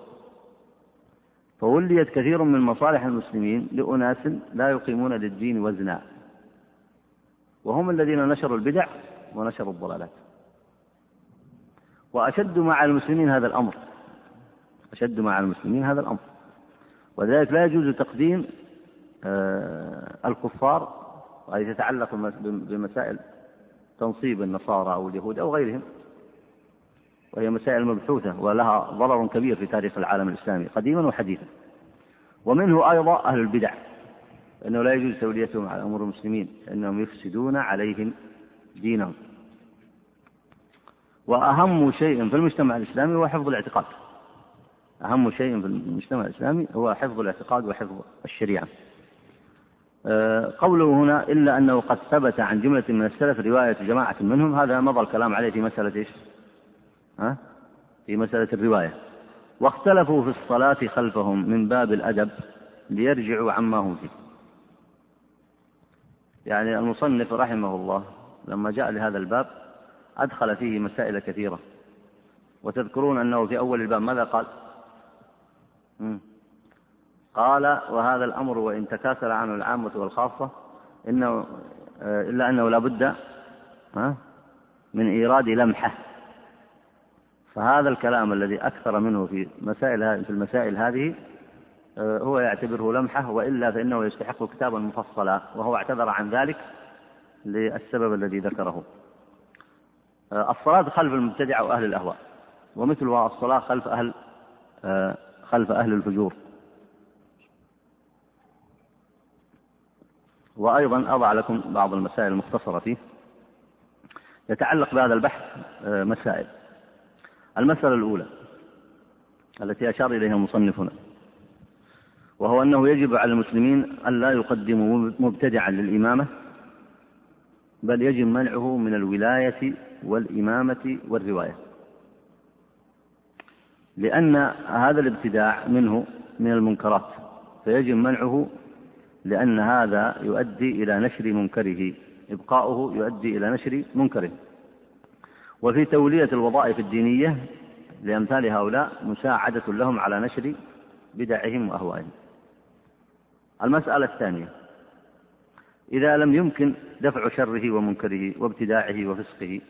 [SPEAKER 1] فوليت كثير من مصالح المسلمين لأناس لا يقيمون للدين وزنا. وهم الذين نشروا البدع ونشروا الضلالات. وأشد مع المسلمين هذا الأمر. أشد مع المسلمين هذا الأمر. ولذلك لا يجوز تقديم آه، الكفار وهذه تتعلق بمسائل تنصيب النصارى أو اليهود أو غيرهم وهي مسائل مبحوثة ولها ضرر كبير في تاريخ العالم الإسلامي قديما وحديثا. ومنه أيضا أهل البدع أنه لا يجوز توليتهم على أمور المسلمين لأنهم يفسدون عليهم دينهم. وأهم شيء في المجتمع الإسلامي هو حفظ الاعتقاد. أهم شيء في المجتمع الإسلامي هو حفظ الاعتقاد وحفظ الشريعة. قوله هنا إلا أنه قد ثبت عن جملة من السلف رواية جماعة منهم هذا مضى الكلام عليه في مسألة إيش؟ ها؟ في مسألة الرواية. واختلفوا في الصلاة خلفهم من باب الأدب ليرجعوا عما هم فيه. يعني المصنف رحمه الله لما جاء لهذا الباب أدخل فيه مسائل كثيرة. وتذكرون أنه في أول الباب ماذا قال؟ قال وهذا الأمر وإن تكاسل عنه العامة والخاصة إنه آه، إلا أنه لا بد من إيراد لمحة. فهذا الكلام الذي أكثر منه في مسائل في المسائل هذه آه، هو يعتبره لمحة وإلا فإنه يستحق كتابا مفصلا وهو اعتذر عن ذلك للسبب الذي ذكره. آه، الصلاة خلف المبتدع وأهل الأهواء ومثلها الصلاة خلف أهل خلف أهل الفجور. وأيضا أضع لكم بعض المسائل المختصرة فيه. يتعلق بهذا البحث آه، مسائل. المسألة الأولى التي أشار إليها المصنف هنا وهو أنه يجب على المسلمين أن لا يقدموا مبتدعا للإمامة بل يجب منعه من الولاية والإمامة والرواية. لأن هذا الابتداع منه من المنكرات فيجب منعه لأن هذا يؤدي إلى نشر منكره. إبقاؤه يؤدي إلى نشر منكره. وفي تولية الوظائف الدينية لأمثال هؤلاء مساعدة لهم على نشر بدعهم وأهوائهم. المسألة الثانية. إذا لم يمكن دفع شره ومنكره وابتداعه وفسقه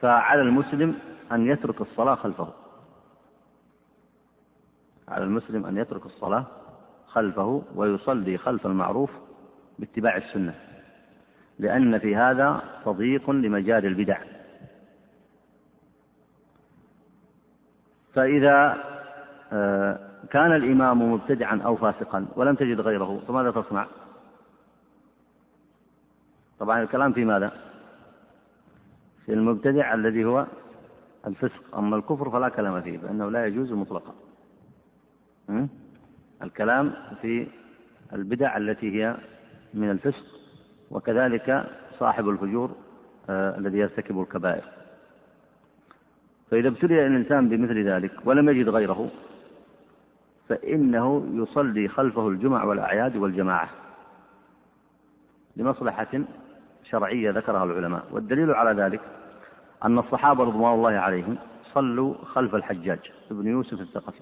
[SPEAKER 1] فعلى المسلم أن يترك الصلاة خلفه. على المسلم أن يترك الصلاة خلفه ويصلي خلف المعروف باتباع السنة لأن في هذا تضييق لمجال البدع فإذا آه، كان الإمام مبتدعا أو فاسقا ولم تجد غيره فماذا تصنع؟ طبعا الكلام في ماذا؟ في المبتدع الذي هو الفسق أما الكفر فلا كلام فيه فإنه لا يجوز مطلقا الكلام في البدع التي هي من الفسق وكذلك صاحب الفجور آه الذي يرتكب الكبائر. فإذا ابتلي الإنسان بمثل ذلك ولم يجد غيره فإنه يصلي خلفه الجمع والأعياد والجماعة لمصلحة شرعية ذكرها العلماء. والدليل على ذلك أن الصحابة رضوان الله عليهم صلوا خلف الحجاج ابن يوسف الثقفي.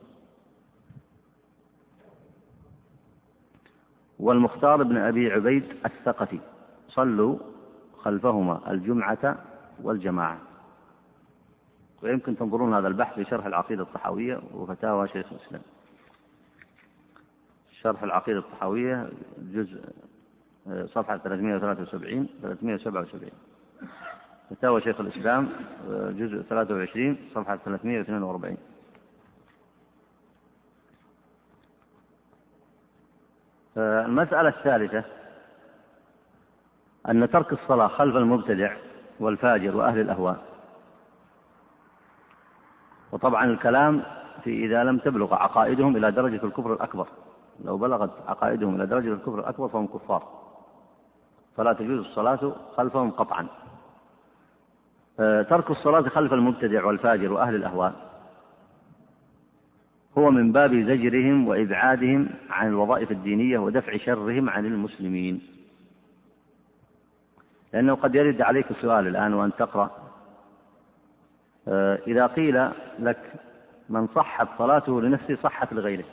[SPEAKER 1] والمختار بن أبي عبيد الثقفي. صلوا خلفهما الجمعة والجماعة. ويمكن تنظرون هذا البحث في شرح العقيدة الطحاوية وفتاوى شيخ الإسلام. شرح العقيدة الطحاوية جزء صفحة 373 377 فتاوى شيخ الإسلام جزء 23 صفحة 342 المسألة الثالثة أن ترك الصلاة خلف المبتدع والفاجر وأهل الأهواء. وطبعا الكلام في إذا لم تبلغ عقائدهم إلى درجة الكفر الأكبر. لو بلغت عقائدهم إلى درجة الكفر الأكبر فهم كفار. فلا تجوز الصلاة خلفهم قطعا. آه، ترك الصلاة خلف المبتدع والفاجر وأهل الأهواء. هو من باب زجرهم وإبعادهم عن الوظائف الدينية ودفع شرهم عن المسلمين. لأنه قد يرد عليك سؤال الآن وأن تقرأ. آه، إذا قيل لك من صحت صلاته لنفسه صحت لغيره.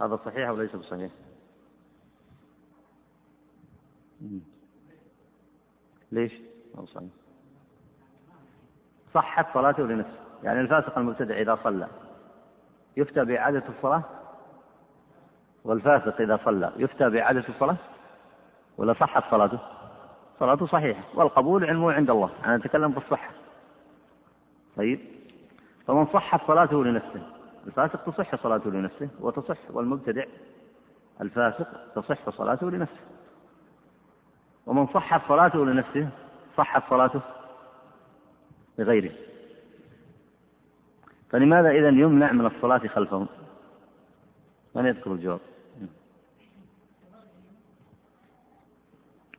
[SPEAKER 1] هذا صحيح أو ليس بصحيح؟ ليش؟ صحيح. صحت صلاته لنفسه. يعني الفاسق المبتدع إذا صلى. يفتى بإعادة الصلاة والفاسق إذا صلى. يفتى بإعادة الصلاة ولا صحت صلاته؟ صلاته صحيحة. والقبول علمه عند الله. أنا أتكلم بالصحة. طيب. فمن صحت صلاته لنفسه. الفاسق تصح صلاته لنفسه وتصح والمبتدع الفاسق تصح صلاته لنفسه. ومن صحت صلاته لنفسه صحت صلاته لغيره. فلماذا إذا يمنع من الصلاة خلفهم؟ من يذكر الجواب؟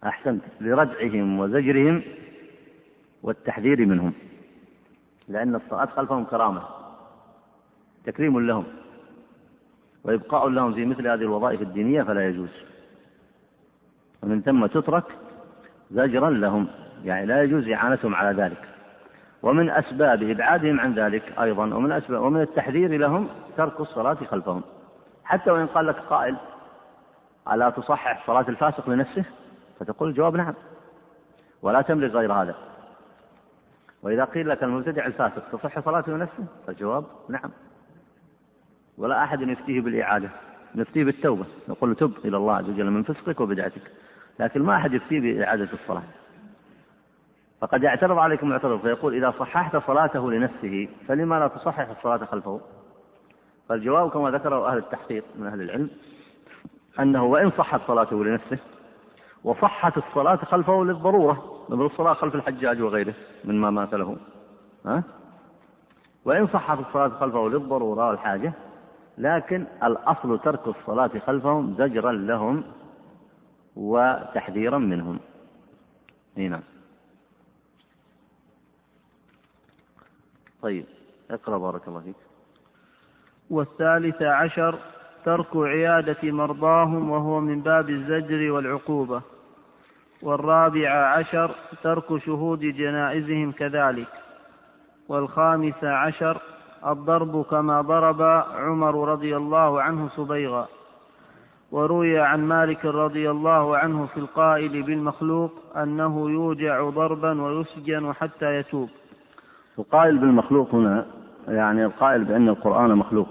[SPEAKER 1] أحسنت. لردعهم وزجرهم والتحذير منهم. لأن الصلاة خلفهم كرامة. تكريم لهم. وإبقاء لهم في مثل هذه الوظائف الدينية فلا يجوز. ومن ثم تترك زجرا لهم. يعني لا يجوز إعانتهم على ذلك. ومن أسباب إبعادهم عن ذلك أيضا ومن أسباب ومن التحذير لهم ترك الصلاة خلفهم. حتى وإن قال لك قائل ألا تصحح صلاة الفاسق لنفسه؟ فتقول الجواب نعم. ولا تملك غير هذا. وإذا قيل لك المبتدع الفاسق تصح صلاته لنفسه؟ فالجواب نعم. ولا أحد يفتيه بالإعادة نفتيه بالتوبة. نقول تب إلى الله عز وجل من فسقك وبدعتك لكن ما أحد يفتيه بإعادة الصلاة. فقد يعترض عليكم معترض فيقول إذا صححت صلاته لنفسه فلما لا تصحح الصلاة خلفه؟ فالجواب كما ذكره أهل التحقيق من أهل العلم أنه وإن صحت صلاته لنفسه وصحت الصلاة خلفه للضرورة مثل الصلاة خلف الحجاج وغيره مما مات له ها؟ وإن صحت الصلاة خلفه للضرورة والحاجة لكن الأصل ترك الصلاة خلفهم زجرا لهم وتحذيرا منهم. نعم. طيب اقرأ بارك الله فيك.
[SPEAKER 2] والثالث عشر ترك عيادة مرضاهم وهو من باب الزجر والعقوبة. والرابع عشر ترك شهود جنائزهم كذلك. والخامس عشر الضرب كما ضرب عمر رضي الله عنه صبيغا. وروي عن مالك رضي الله عنه في القائل بالمخلوق أنه يوجع ضربا ويسجن حتى يتوب.
[SPEAKER 1] القائل بالمخلوق هنا يعني القائل بأن القرآن مخلوق.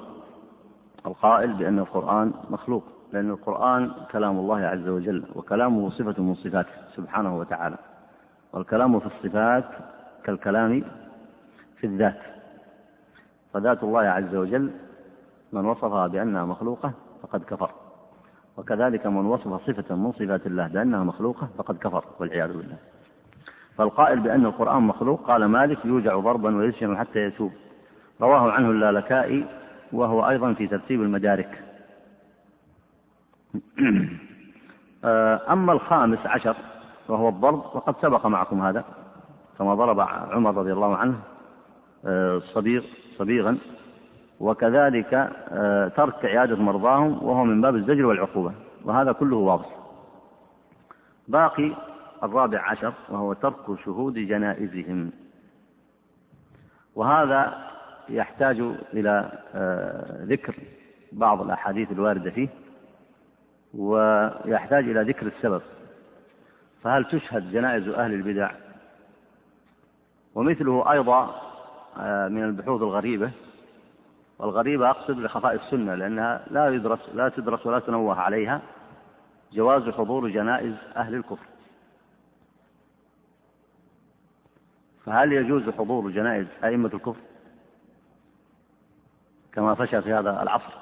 [SPEAKER 1] القائل بأن القرآن مخلوق لأن القرآن كلام الله عز وجل وكلامه صفة من صفاته سبحانه وتعالى. والكلام في الصفات كالكلام في الذات. فذات الله عز وجل من وصفها بأنها مخلوقة فقد كفر. وكذلك من وصف صفة من صفات الله بأنها مخلوقة فقد كفر والعياذ بالله. فالقائل بأن القرآن مخلوق قال مالك يوجع ضربا ويسجن حتى يتوب رواه عنه اللالكائي وهو أيضا في ترتيب المدارك. <clears throat> أما الخامس عشر وهو الضرب وقد سبق معكم هذا كما ضرب عمر رضي الله عنه صبيغ صبيغا. وكذلك ترك عيادة مرضاهم وهو من باب الزجر والعقوبة وهذا كله واضح. باقي الرابع عشر وهو ترك شهود جنائزهم. وهذا يحتاج إلى آه، ذكر بعض الأحاديث الواردة فيه ويحتاج إلى ذكر السبب. فهل تشهد جنائز أهل البدع؟ ومثله أيضا آه، من البحوث الغريبة. والغريبة أقصد لخفاء السنة لأنها لا يدرس لا تدرس ولا تنوه عليها جواز حضور جنائز أهل الكفر. فهل يجوز حضور جنائز أئمة الكفر كما فشى في هذا العصر؟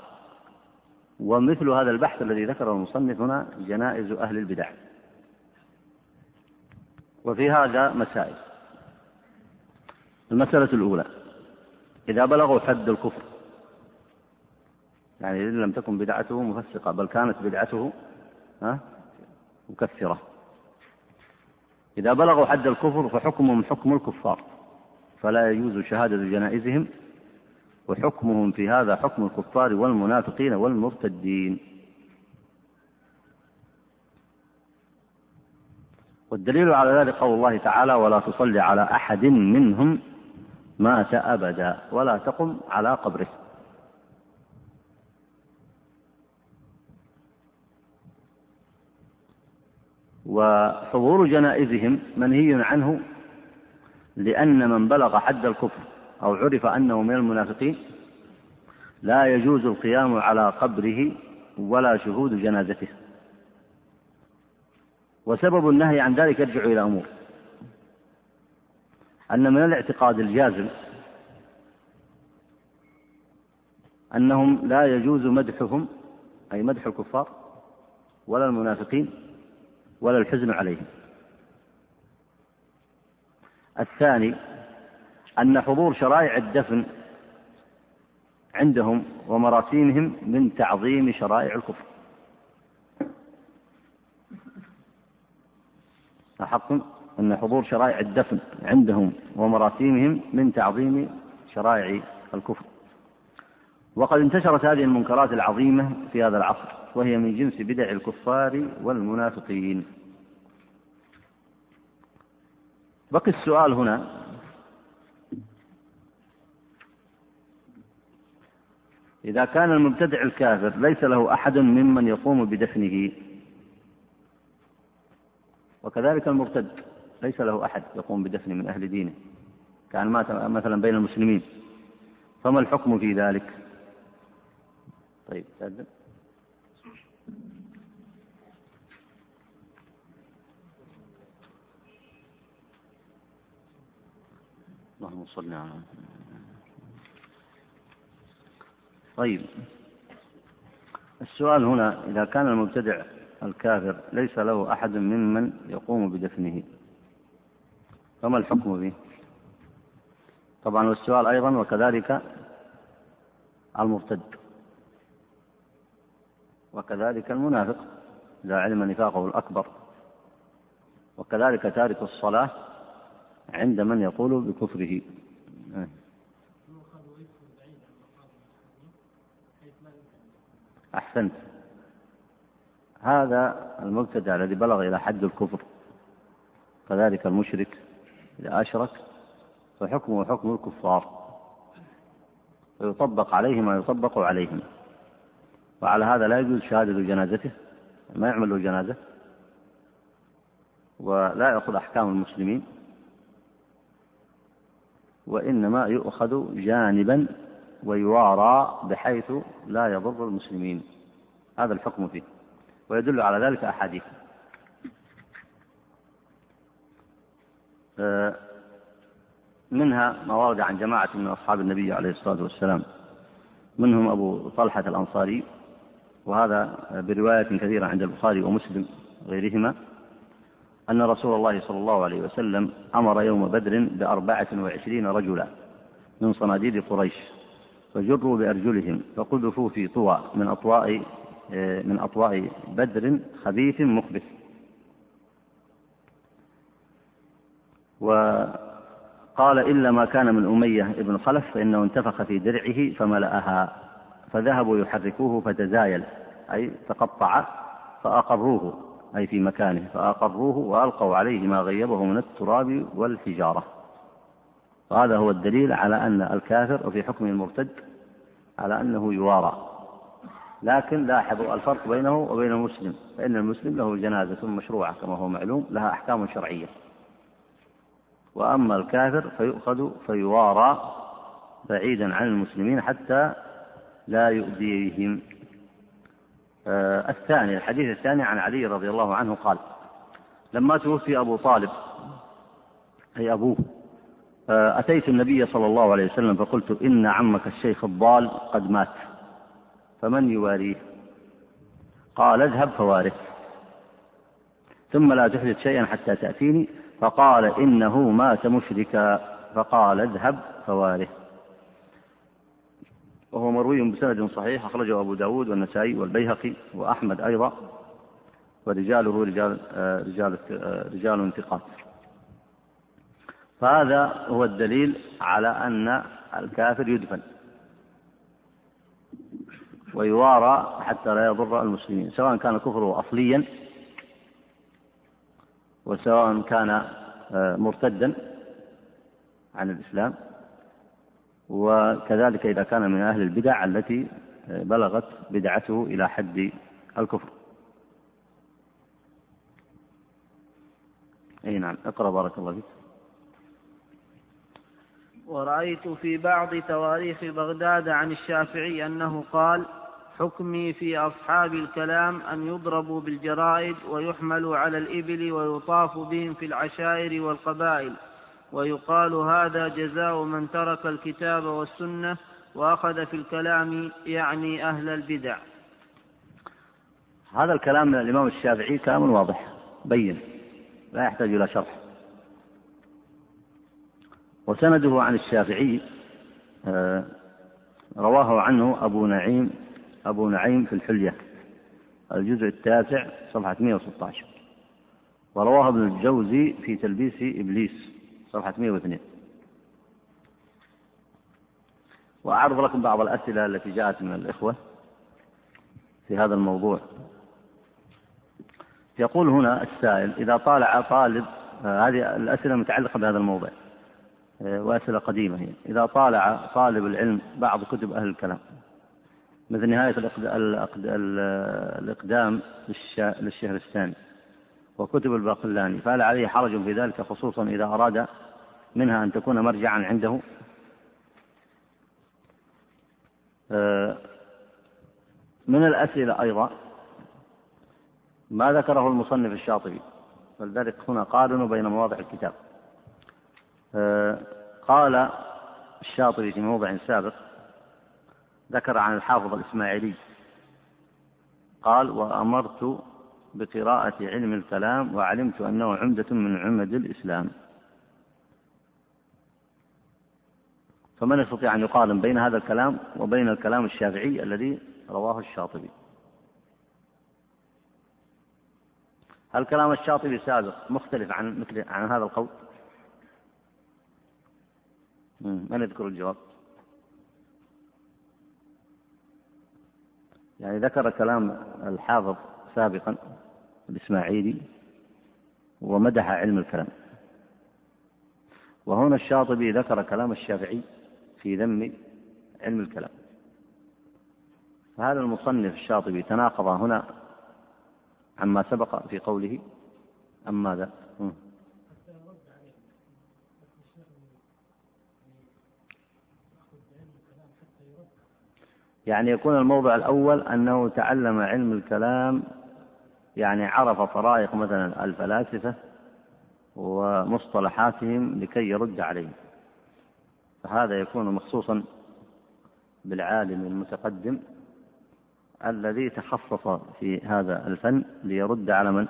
[SPEAKER 1] ومثل هذا البحث الذي ذكره المصنف هنا جنائز أهل البدع. وفي هذا مسائل. المسألة الأولى إذا بلغوا حد الكفر يعني إن لم تكن بدعته مفسقة بل كانت بدعته مكفرة إذا بلغوا حد الكفر فحكمهم حكم الكفار. فلا يجوز شهادة جنائزهم وحكمهم في هذا حكم الكفار والمنافقين والمرتدين. والدليل على ذلك قول الله تعالى ولا تصلي على أحد منهم مات أبدا ولا تقم على قبره. وحضور جنائزهم منهي عنه لأن من بلغ حد الكفر أو عرف أنه من المنافقين لا يجوز القيام على قبره ولا شهود جنازته. وسبب النهي عن ذلك يرجع إلى أمور. أن من الاعتقاد الجازم أنهم لا يجوز مدحهم أي مدح الكفار ولا المنافقين ولا الحزن عليهم. الثاني أن حضور شرائع الدفن عندهم ومراسيمهم من تعظيم شرائع الكفر. أحق أن حضور شرائع الدفن عندهم ومراسيمهم من تعظيم شرائع الكفر. وقد انتشرت هذه المنكرات العظيمة في هذا العصر وهي من جنس بدع الكفار والمنافقين. بقي السؤال هنا. إذا كان المبتدع الكافر ليس له أحد ممن يقوم بدفنه وكذلك المرتد ليس له أحد يقوم بدفنه من أهل دينه كان مات مثلا بين المسلمين فما الحكم في ذلك؟ طيب تأذن اللهم صل على طيب السؤال هنا إذا كان المبتدع الكافر ليس له أحد ممن يقوم بدفنه فما الحكم به؟ طبعا والسؤال أيضا وكذلك المرتد وكذلك المنافق إذا علم نفاقه الأكبر. وكذلك تارك الصلاة عند من يقول بكفره. أحسنت. هذا المبتدع الذي بلغ إلى حد الكفر. كذلك المشرك إذا أشرك فحكمه حكم الكفار. ويطبق عليه ما يطبق عليهم. وعلى هذا لا يجوز شهادة جنازته ما يعمل له جنازة. ولا يأخذ أحكام المسلمين. وإنما يؤخذ جانبا ويوارى بحيث لا يضر المسلمين. هذا الحكم فيه. ويدل على ذلك أحاديث. آه، منها ما ورد عن جماعة من أصحاب النبي عليه الصلاة والسلام منهم أبو طلحة الأنصاري وهذا برواية كثيرة عند البخاري ومسلم وغيرهما أن رسول الله صلى الله عليه وسلم أمر يوم بدر بأربعة وعشرين رجلا من صناديد قريش فجروا بأرجلهم فقذفوا في طوى من أطواء من أطواء بدر خبيث مخبث. وقال إلا ما كان من أمية ابن خلف فإنه انتفخ في درعه فملأها. فذهبوا يحركوه فتزايل أي تقطع فأقروه أي في مكانه فأقروه وألقوا عليه ما غيبه من التراب والحجارة. وهذا هو الدليل على أن الكافر وفي حكم المرتد على أنه يوارى. لكن لاحظوا الفرق بينه وبين المسلم فإن المسلم له جنازة مشروعة كما هو معلوم لها أحكام شرعية. وأما الكافر فيؤخذ فيوارى بعيدا عن المسلمين حتى لا يؤذيهم. آه الثاني الحديث الثاني عن علي رضي الله عنه قال لما توفي أبو طالب أي أبوه آه أتيت النبي صلى الله عليه وسلم فقلت إن عمك الشيخ الضال قد مات فمن يواريه؟ قال اذهب فوارث ثم لا تحدث شيئا حتى تأتيني. فقال إنه مات مشركا. فقال اذهب فوارث. وهو مروي بسند صحيح أخرجه أبو داود والنسائي والبيهقي وأحمد أيضا ورجاله رجال رجال رجال ثقات. فهذا هو الدليل على أن الكافر يدفن ويوارى حتى لا يضر المسلمين سواء كان كفره أصليا وسواء كان آه، مرتدا عن الإسلام. وكذلك إذا كان من أهل البدع التي بلغت بدعته إلى حد الكفر. أي نعم اقرأ بارك الله فيك.
[SPEAKER 2] ورأيت في بعض تواريخ بغداد عن الشافعي أنه قال حكمي في أصحاب الكلام أن يضربوا بالجرائد ويحملوا على الإبل ويطاف بهم في العشائر والقبائل. ويقال هذا جزاء من ترك الكتاب والسنة وأخذ في الكلام يعني أهل البدع.
[SPEAKER 1] هذا الكلام من الإمام الشافعي كلام واضح بين لا يحتاج إلى شرح. وسنده عن الشافعي آه، رواه عنه أبو نعيم أبو نعيم في الحلية الجزء التاسع صفحة 116 ورواه ابن الجوزي في تلبيس إبليس. صفحة 102 وأعرض لكم بعض الأسئلة التي جاءت من الإخوة في هذا الموضوع. يقول هنا السائل إذا طالع طالب هذه الأسئلة متعلقة بهذا الموضوع وأسئلة قديمة هي. إذا طالع طالب العلم بعض كتب أهل الكلام مثل نهاية الإقدام للشهرستاني وكتب الباقلاني فهل عليه حرج في ذلك خصوصا إذا أراد منها أن تكون مرجعا عنده؟ آه، من الأسئلة أيضا ما ذكره المصنف الشاطبي ولذلك هنا قارنوا بين مواضع الكتاب. آه، قال الشاطبي في موضع سابق ذكر عن الحافظ الإسماعيلي قال وأمرت بقراءة علم الكلام وعلمت أنه عمدة من عمد الإسلام فمن يستطيع أن يقارن بين هذا الكلام وبين الكلام الشافعي الذي رواه الشاطبي هل كلام الشاطبي سابق مختلف عن مثل عن هذا القول؟ من يذكر الجواب؟ يعني ذكر كلام الحافظ سابقا الإسماعيلي ومدح علم الكلام. وهنا الشاطبي ذكر كلام الشافعي في ذم علم الكلام. فهذا المصنف الشاطبي تناقض هنا عما سبق في قوله أم ماذا؟ يعني يكون الموضع الأول أنه تعلم علم الكلام يعني عرف طرائق مثلا الفلاسفة ومصطلحاتهم لكي يرد عليهم. فهذا يكون مخصوصا بالعالم المتقدم الذي تخصص في هذا الفن ليرد على من؟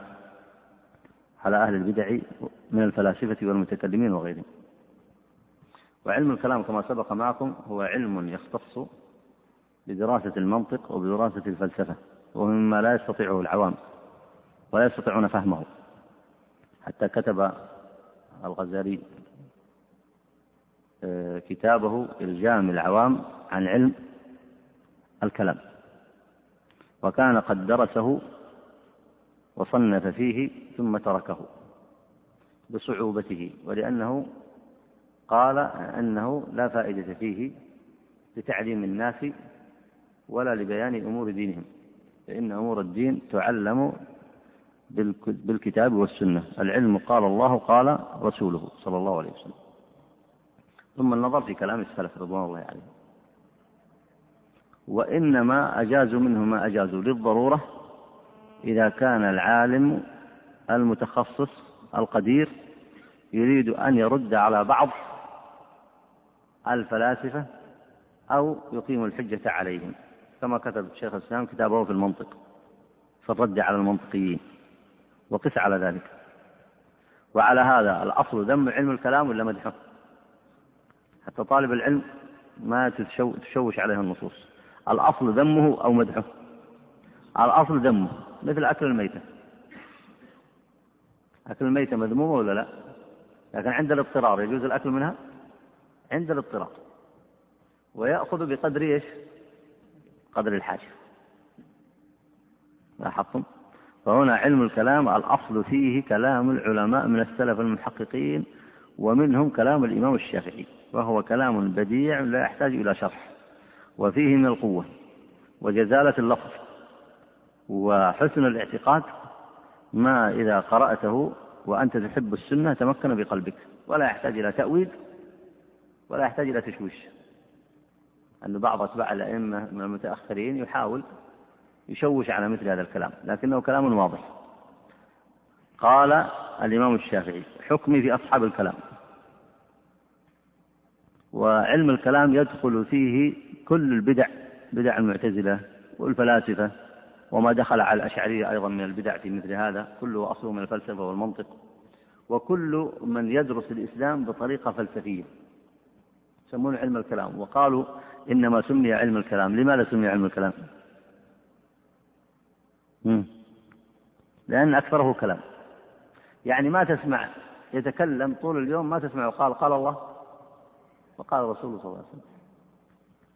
[SPEAKER 1] على أهل البدع من الفلاسفة والمتكلمين وغيرهم. وعلم الكلام كما سبق معكم هو علم يختص بدراسة المنطق وبدراسة الفلسفة ومما لا يستطيعه العوام. ولا يستطيعون فهمه. حتى كتب الغزالي آه، كتابه إلجام العوام عن علم الكلام. وكان قد درسه وصنف فيه ثم تركه بصعوبته ولأنه قال أنه لا فائدة فيه لتعليم الناس ولا لبيان أمور دينهم فإن أمور الدين تعلم بالكتاب والسنة. العلم قال الله قال رسوله صلى الله عليه وسلم. ثم النظر في كلام السلف رضوان الله عليهم. وإنما أجازوا منه ما أجازوا للضرورة إذا كان العالم المتخصص القدير يريد أن يرد على بعض الفلاسفة أو يقيم الحجة عليهم. كما كتب شيخ الإسلام كتابه في المنطق في الرد على المنطقيين. وقس على ذلك. وعلى هذا الأصل ذم علم الكلام ولا مدحه حتى طالب العلم ما تشوش عليه النصوص. الأصل ذمه أو مدحه؟ الأصل ذمه مثل أكل الميتة. أكل الميتة مذمومة ولا لا؟ لكن عند الاضطرار يجوز الأكل منها؟ عند الاضطرار. ويأخذ بقدر إيش؟ قدر الحاجة. لاحظتم؟ فهنا علم الكلام الأصل فيه كلام العلماء من السلف المحققين ومنهم كلام الإمام الشافعي وهو كلام بديع لا يحتاج إلى شرح وفيه من القوة وجزالة اللفظ وحسن الاعتقاد ما إذا قرأته وأنت تحب السنة تمكن بقلبك ولا يحتاج إلى تأويل ولا يحتاج إلى تشويش أن بعض أتباع الأئمة من المتأخرين يحاول يشوش على مثل هذا الكلام لكنه كلام واضح. قال الإمام الشافعي حكمي في أصحاب الكلام. وعلم الكلام يدخل فيه كل البدع بدع المعتزلة والفلاسفة وما دخل على الأشعرية أيضا من البدع في مثل هذا كله أصله من الفلسفة والمنطق. وكل من يدرس الإسلام بطريقة فلسفية يسمون علم الكلام. وقالوا إنما سمي علم الكلام. لماذا سمي علم الكلام؟ لأن أكثره كلام. يعني ما تسمع يتكلم طول اليوم ما تسمع قال قال الله وقال الرسول صلى الله عليه وسلم.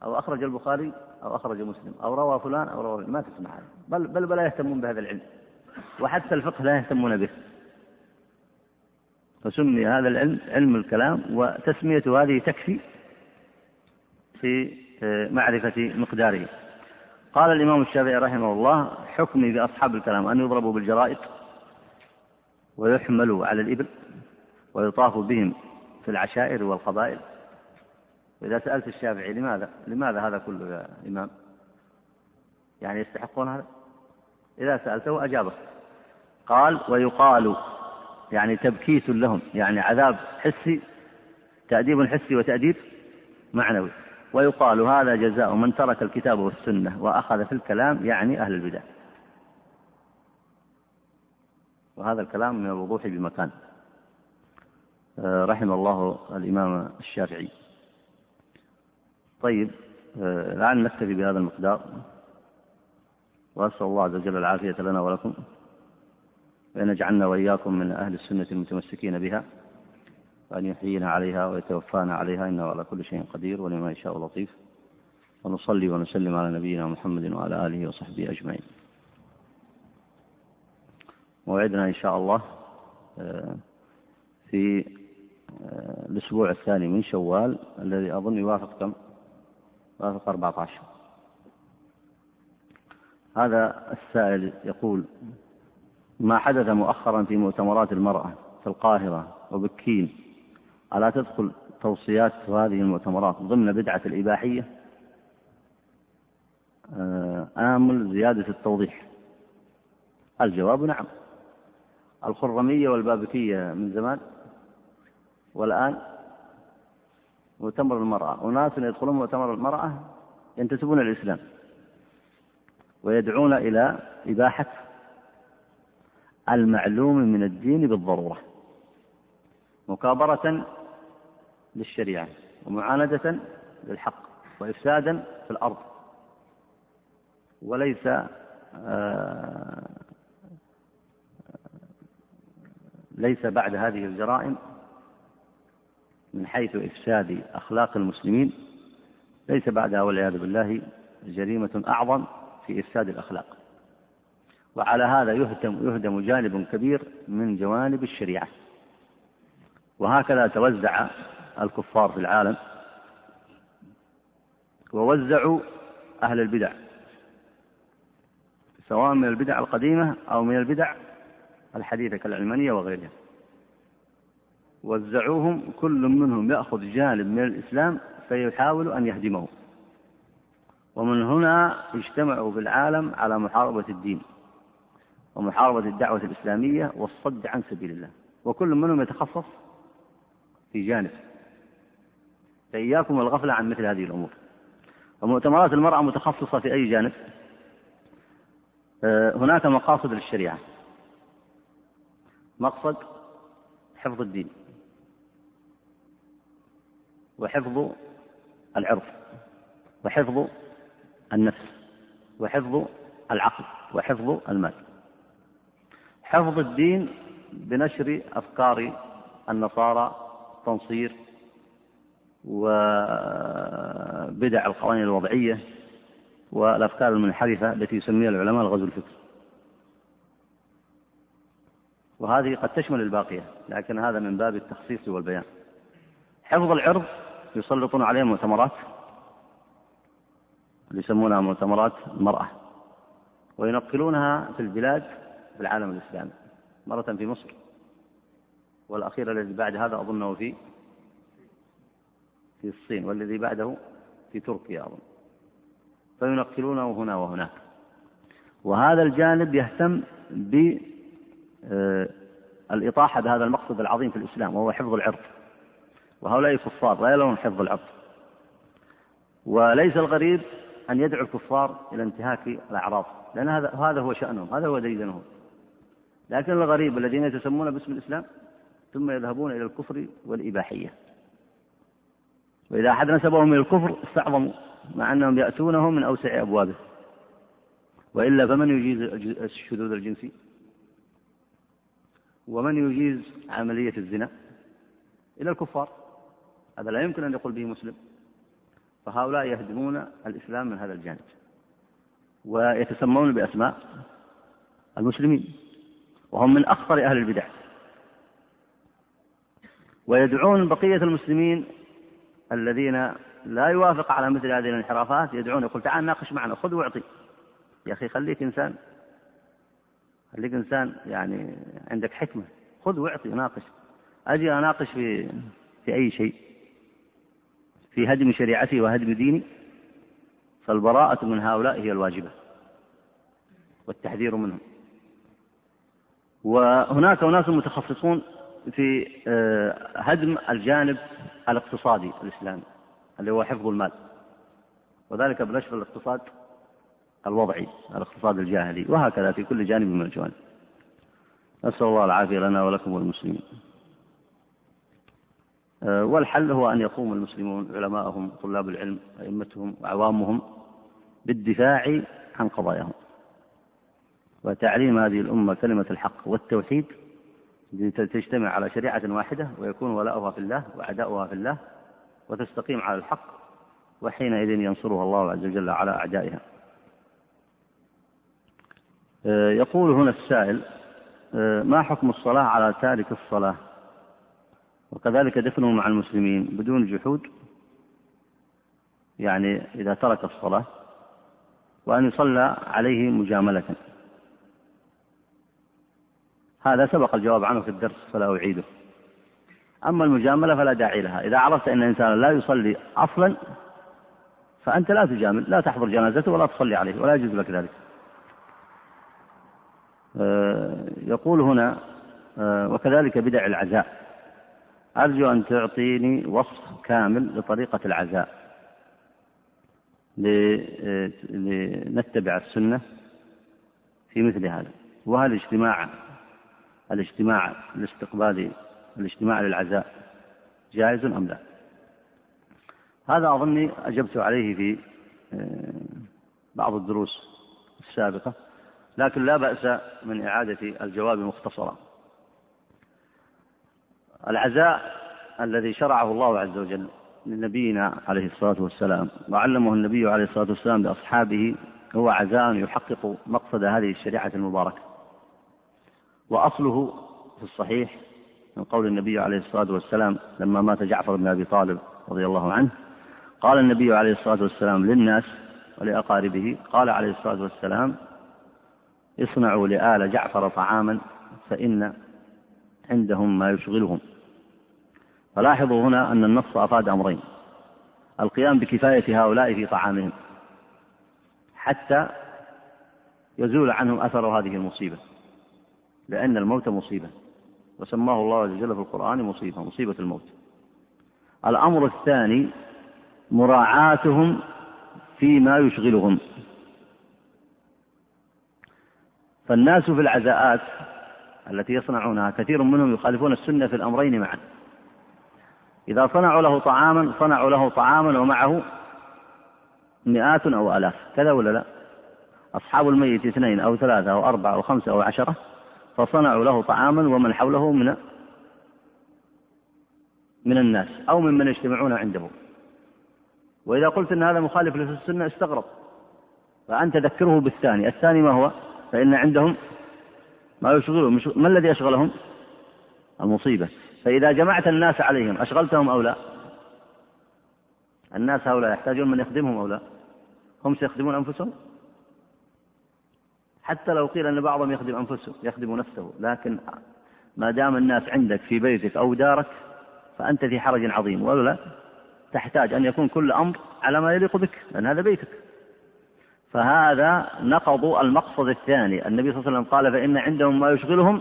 [SPEAKER 1] أو أخرج البخاري أو أخرج مسلم أو روى فلان أو روى ما تسمع. هذا بل بل بل لا يهتمون بهذا العلم. وحتى الفقه لا يهتمون به. فسمي هذا العلم علم الكلام وتسميته هذه تكفي في آه، معرفة مقداره. قال الإمام الشافعي رحمه الله حكمي بأصحاب الكلام أن يضربوا بالجرائد ويحملوا على الإبل ويطاف بهم في العشائر والقبائل. وإذا سألت الشافعي لماذا لماذا هذا كله يا إمام؟ يعني يستحقون هذا؟ إذا سألته أجابك قال ويقال يعني تبكيت لهم يعني عذاب حسي تأديب حسي وتأديب معنوي. ويقال هذا جزاء من ترك الكتاب والسنة وأخذ في الكلام يعني أهل البدع. وهذا الكلام من الوضوح بمكان. آه، رحم الله الإمام الشافعي. طيب آه، لعل نكتفي بهذا المقدار. وأسأل الله عز وجل العافية لنا ولكم. وأن يجعلنا وإياكم من أهل السنة المتمسكين بها. وأن يحيينا عليها ويتوفانا عليها إنه على كل شيء قدير ولما يشاء لطيف. ونصلي ونسلم على نبينا محمد وعلى آله وصحبه أجمعين. موعدنا إن شاء الله آه، في آه، الأسبوع الثاني من شوال الذي أظن يوافق كم؟ يوافق 14 هذا السائل يقول ما حدث مؤخرا في مؤتمرات المرأة في القاهرة وبكين؟ ألا تدخل توصيات هذه المؤتمرات ضمن بدعة الإباحية؟ آه، آمل زيادة التوضيح. الجواب نعم. الخرمية والبابكية من زمان والآن مؤتمر المرأة. أناس يدخلون مؤتمر المرأة ينتسبون الإسلام ويدعون إلى إباحة المعلوم من الدين بالضرورة مكابرة للشريعة ومعاندة للحق وإفسادا في الأرض. وليس آه، ليس بعد هذه الجرائم من حيث إفساد أخلاق المسلمين ليس بعدها والعياذ بالله جريمة أعظم في إفساد الأخلاق. وعلى هذا يهدم يهدم جانب كبير من جوانب الشريعة. وهكذا توزع الكفار في العالم ووزعوا أهل البدع سواء من البدع القديمة أو من البدع الحديثة كالعلمانية وغيرها. وزعوهم كل منهم يأخذ جانب من الإسلام فيحاول أن يهدمه ومن هنا اجتمعوا في العالم على محاربة الدين ومحاربة الدعوة الإسلامية والصد عن سبيل الله. وكل منهم يتخصص في جانب. فإياكم والغفلة عن مثل هذه الأمور. ومؤتمرات المرأة متخصصة في أي جانب؟ آه، هناك مقاصد للشريعة. مقصد حفظ الدين. وحفظ العرض وحفظ النفس. وحفظ العقل. وحفظ المال. حفظ الدين بنشر أفكار النصارى تنصير وبدع القوانين الوضعية والأفكار المنحرفة التي يسميها العلماء الغزو الفكري. وهذه قد تشمل الباقية لكن هذا من باب التخصيص والبيان. حفظ العرض يسلطون عليه مؤتمرات اللي يسمونها مؤتمرات المرأة وينقلونها في البلاد في العالم الإسلامي مرة في مصر. والأخير الذي بعد هذا أظنه في في الصين والذي بعده في تركيا أظن. فينقلونه هنا وهناك. وهذا الجانب يهتم بالإطاحة آه، بهذا المقصد العظيم في الإسلام وهو حفظ العرض. وهؤلاء كفار لا يلون حفظ العرض. وليس الغريب أن يدعو الكفار إلى انتهاك الأعراض لأن هذا هذا هو شأنهم هذا هو ديدنهم لكن الغريب الذين يتسمون باسم الإسلام ثم يذهبون إلى الكفر والإباحية. وإذا أحد نسبهم إلى الكفر استعظموا مع أنهم يأتونه من أوسع أبوابه. وإلا فمن يجيز الشذوذ الجنسي؟ ومن يجيز عملية الزنا؟ إلى الكفار. هذا لا يمكن أن يقول به مسلم. فهؤلاء يهدمون الإسلام من هذا الجانب. ويتسمون بأسماء المسلمين. وهم من أخطر أهل البدع. ويدعون بقية المسلمين الذين لا يوافق على مثل هذه الانحرافات يدعون يقول تعال ناقش معنا خذ واعطي. يا أخي خليك إنسان خليك إنسان يعني عندك حكمة. خذ واعطي ناقش. أجي أناقش في في أي شيء؟ في هدم شريعتي وهدم ديني؟ فالبراءة من هؤلاء هي الواجبة والتحذير منهم. وهناك أناس متخصصون في آه، هدم الجانب الاقتصادي الإسلامي اللي هو حفظ المال. وذلك بنشر الاقتصاد الوضعي الاقتصاد الجاهلي وهكذا في كل جانب من الجوانب. نسأل الله العافية لنا ولكم وللمسلمين آه، والحل هو أن يقوم المسلمون علماءهم طلاب العلم أئمتهم وعوامهم بالدفاع عن قضاياهم. وتعليم هذه الأمة كلمة الحق والتوحيد لتجتمع على شريعة واحدة ويكون ولاؤها في الله وعداؤها في الله وتستقيم على الحق وحينئذ ينصرها الله عز وجل على أعدائها. آه، يقول هنا السائل آه، ما حكم الصلاة على تارك الصلاة؟ وكذلك دفنه مع المسلمين بدون جحود؟ يعني إذا ترك الصلاة وأن يصلى عليه مجاملة. هذا سبق الجواب عنه في الدرس فلا أعيده. أما المجاملة فلا داعي لها. إذا عرفت أن إنسانا لا يصلي أصلا فأنت لا تجامل لا تحضر جنازته ولا تصلي عليه ولا يجوز لك ذلك. آه، يقول هنا آه، وكذلك بدع العزاء. أرجو أن تعطيني وصف كامل لطريقة العزاء. لنتبع السنة في مثل هذا. وهل اجتماع الاجتماع الاستقبالي الاجتماع للعزاء جائز أم لا؟ هذا أظني أجبت عليه في آه، بعض الدروس السابقة لكن لا بأس من إعادة الجواب مختصرا. العزاء الذي شرعه الله عز وجل لنبينا عليه الصلاة والسلام وعلمه النبي عليه الصلاة والسلام لأصحابه هو عزاء يحقق مقصد هذه الشريعة المباركة. وأصله في الصحيح من قول النبي عليه الصلاة والسلام لما مات جعفر بن أبي طالب رضي الله عنه قال النبي عليه الصلاة والسلام للناس ولأقاربه قال عليه الصلاة والسلام اصنعوا لآل جعفر طعاما فإن عندهم ما يشغلهم. فلاحظوا هنا أن النص أفاد أمرين القيام بكفاية هؤلاء في طعامهم حتى يزول عنهم أثر هذه المصيبة. لأن الموت مصيبة. وسماه الله عز وجل في القرآن مصيبة مصيبة الموت. الأمر الثاني مراعاتهم فيما يشغلهم. فالناس في العزاءات التي يصنعونها كثير منهم يخالفون السنة في الأمرين معا. إذا صنعوا له طعاما صنعوا له طعاما ومعه مئات أو آلاف. كذا ولا لا؟ أصحاب الميت اثنين أو ثلاثة أو أربعة أو خمسة أو عشرة فصنعوا له طعاما ومن حوله من من الناس أو ممن يجتمعون عنده. وإذا قلت أن هذا مخالف للسنة استغرب. فأنت ذكره بالثاني. الثاني ما هو؟ فإن عندهم ما يشغلهم. ما الذي أشغلهم؟ المصيبة. فإذا جمعت الناس عليهم أشغلتهم أو لا؟ الناس هؤلاء يحتاجون من يخدمهم أو لا؟ هم سيخدمون أنفسهم؟ حتى لو قيل أن بعضهم يخدم أنفسه يخدم نفسه. لكن ما دام الناس عندك في بيتك أو دارك فأنت في حرج عظيم. ولا لا؟ تحتاج أن يكون كل أمر على ما يليق بك لأن هذا بيتك. فهذا نقض المقصد الثاني. النبي صلى الله عليه وسلم قال فإن عندهم ما يشغلهم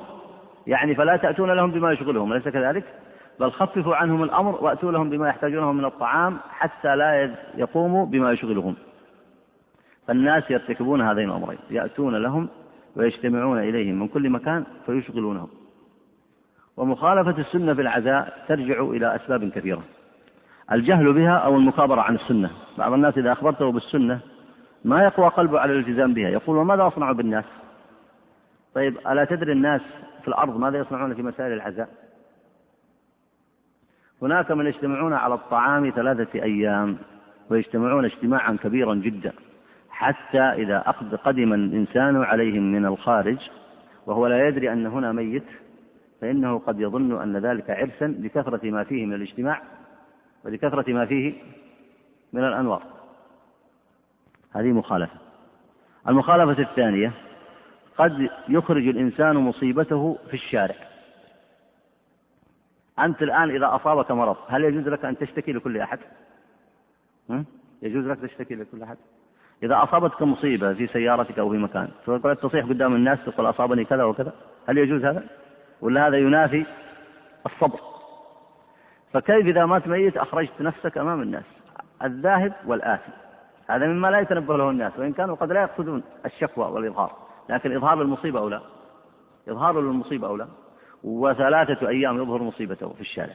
[SPEAKER 1] يعني فلا تأتون لهم بما يشغلهم. أليس كذلك؟ بل خففوا عنهم الأمر وأتوا لهم بما يحتاجونه من الطعام حتى لا يقوموا بما يشغلهم. فالناس يرتكبون هذين الأمرين يأتون لهم ويجتمعون إليهم من كل مكان فيشغلونهم. ومخالفة السنة في العزاء ترجع إلى أسباب كثيرة. الجهل بها أو المكابرة عن السنة. بعض الناس إذا أخبرته بالسنة ما يقوى قلبه على الالتزام بها. يقول وماذا أصنع بالناس؟ طيب ألا تدري الناس في الأرض ماذا يصنعون في مسائل العزاء؟ هناك من يجتمعون على الطعام ثلاثة أيام ويجتمعون اجتماعا كبيرا جدا. حتى إذا قدم الإنسان عليهم من الخارج وهو لا يدري أن هنا ميت فإنه قد يظن أن ذلك عرسا لكثرة ما فيه من الاجتماع ولكثرة ما فيه من الأنوار هذه مخالفة المخالفة الثانية قد يخرج الإنسان مصيبته في الشارع أنت الآن إذا أصابك مرض هل يجوز لك أن تشتكي لكل أحد؟ يجوز لك تشتكي لكل أحد؟ إذا أصابتك مصيبة في سيارتك أو في مكان فتقول تصيح قدام الناس تقول أصابني كذا وكذا هل يجوز هذا؟ ولا هذا ينافي الصبر؟ فكيف إذا مات ميت أخرجت نفسك أمام الناس الذاهب والآتي هذا مما لا يتنبه له الناس وإن كانوا قد لا يقصدون الشكوى والإظهار لكن إظهار للمصيبة أو لا إظهار للمصيبة أو لا وثلاثة أيام يظهر مصيبته في الشارع.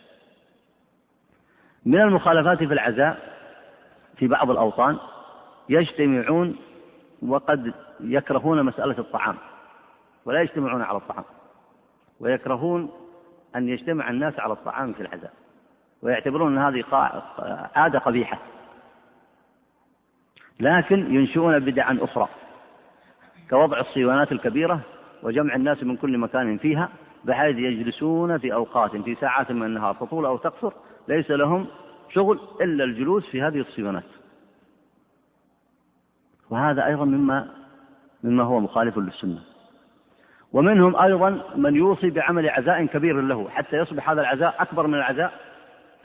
[SPEAKER 1] من المخالفات في العزاء في بعض الأوطان يجتمعون وقد يكرهون مسألة الطعام ولا يجتمعون على الطعام ويكرهون أن يجتمع الناس على الطعام في العزاء ويعتبرون أن هذه عادة قبيحة. لكن ينشئون بدعا أخرى كوضع الصيوانات الكبيرة وجمع الناس من كل مكان فيها بحيث يجلسون في أوقات في ساعات من النهار تطول أو تقصر ليس لهم شغل إلا الجلوس في هذه الصيوانات. وهذا أيضا مما مما هو مخالف للسنة. ومنهم أيضا من يوصي بعمل عزاء كبير له حتى يصبح هذا العزاء أكبر من العزاء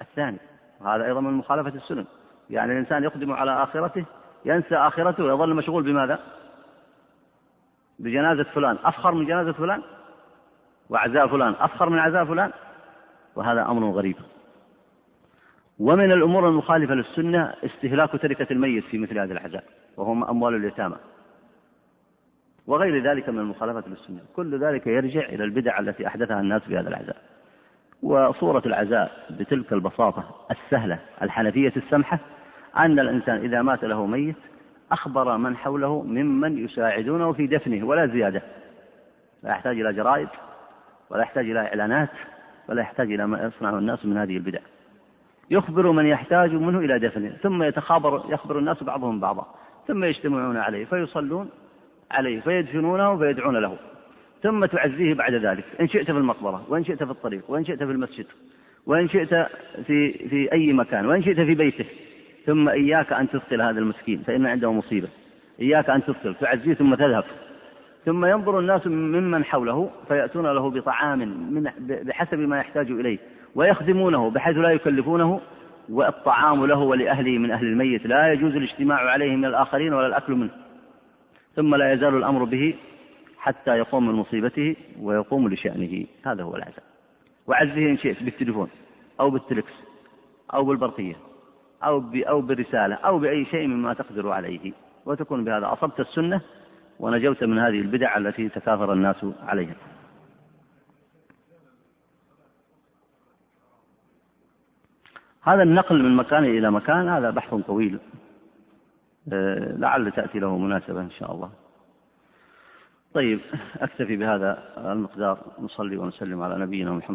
[SPEAKER 1] الثاني. وهذا أيضا من مخالفة السنن يعني الإنسان يقدم على آخرته ينسى آخرته ويظل مشغول بماذا؟ بجنازة فلان. أفخر من جنازة فلان؟ وعزاء فلان. أفخر من عزاء فلان؟ وهذا أمر غريب. ومن الأمور المخالفة للسنة استهلاك تركة الميت في مثل هذه العزاء وهم أموال اليتامى. وغير ذلك من المخالفة للسنة. كل ذلك يرجع إلى البدع التي أحدثها الناس في هذا العزاء وصورة العزاء بتلك البساطة السهلة الحنفية السمحة أن الإنسان إذا مات له ميت أخبر من حوله ممن يساعدونه في دفنه ولا زيادة. لا يحتاج إلى جرائد ولا يحتاج إلى إعلانات ولا يحتاج إلى ما يصنعه الناس من هذه البدع. يخبر من يحتاج منه إلى دفنه ثم يتخابر يخبر الناس بعضهم بعضا ثم يجتمعون عليه فيصلون عليه فيدفنونه ويدعون له ثم تعزيه بعد ذلك إن شئت في المقبرة وإن شئت في الطريق وإن شئت في المسجد وإن شئت في في أي مكان وإن شئت في بيته ثم إياك أن تثقل هذا المسكين فإن عنده مصيبة إياك أن تثقل تعزيه ثم تذهب ثم ينظر الناس ممن حوله فيأتون له بطعام من بحسب ما يحتاج إليه ويخدمونه بحيث لا يكلفونه والطعام له ولأهله من أهل الميت. لا يجوز الاجتماع عليه من الآخرين ولا الأكل منه. ثم لا يزال الأمر به حتى يقوم من مصيبته ويقوم لشأنه. هذا هو العزاء وعزه إن شئت بالتليفون أو بالتلكس أو بالبرقية أو أو برسالة أو بأي شيء مما تقدر عليه. وتكون بهذا أصبت السنة ونجوت من هذه البدع التي تكاثر الناس عليها. هذا النقل من مكان إلى مكان هذا بحث طويل. آه، لعل تأتي له مناسبة إن شاء الله. طيب أكتفي بهذا المقدار نصلي ونسلم على نبينا محمد.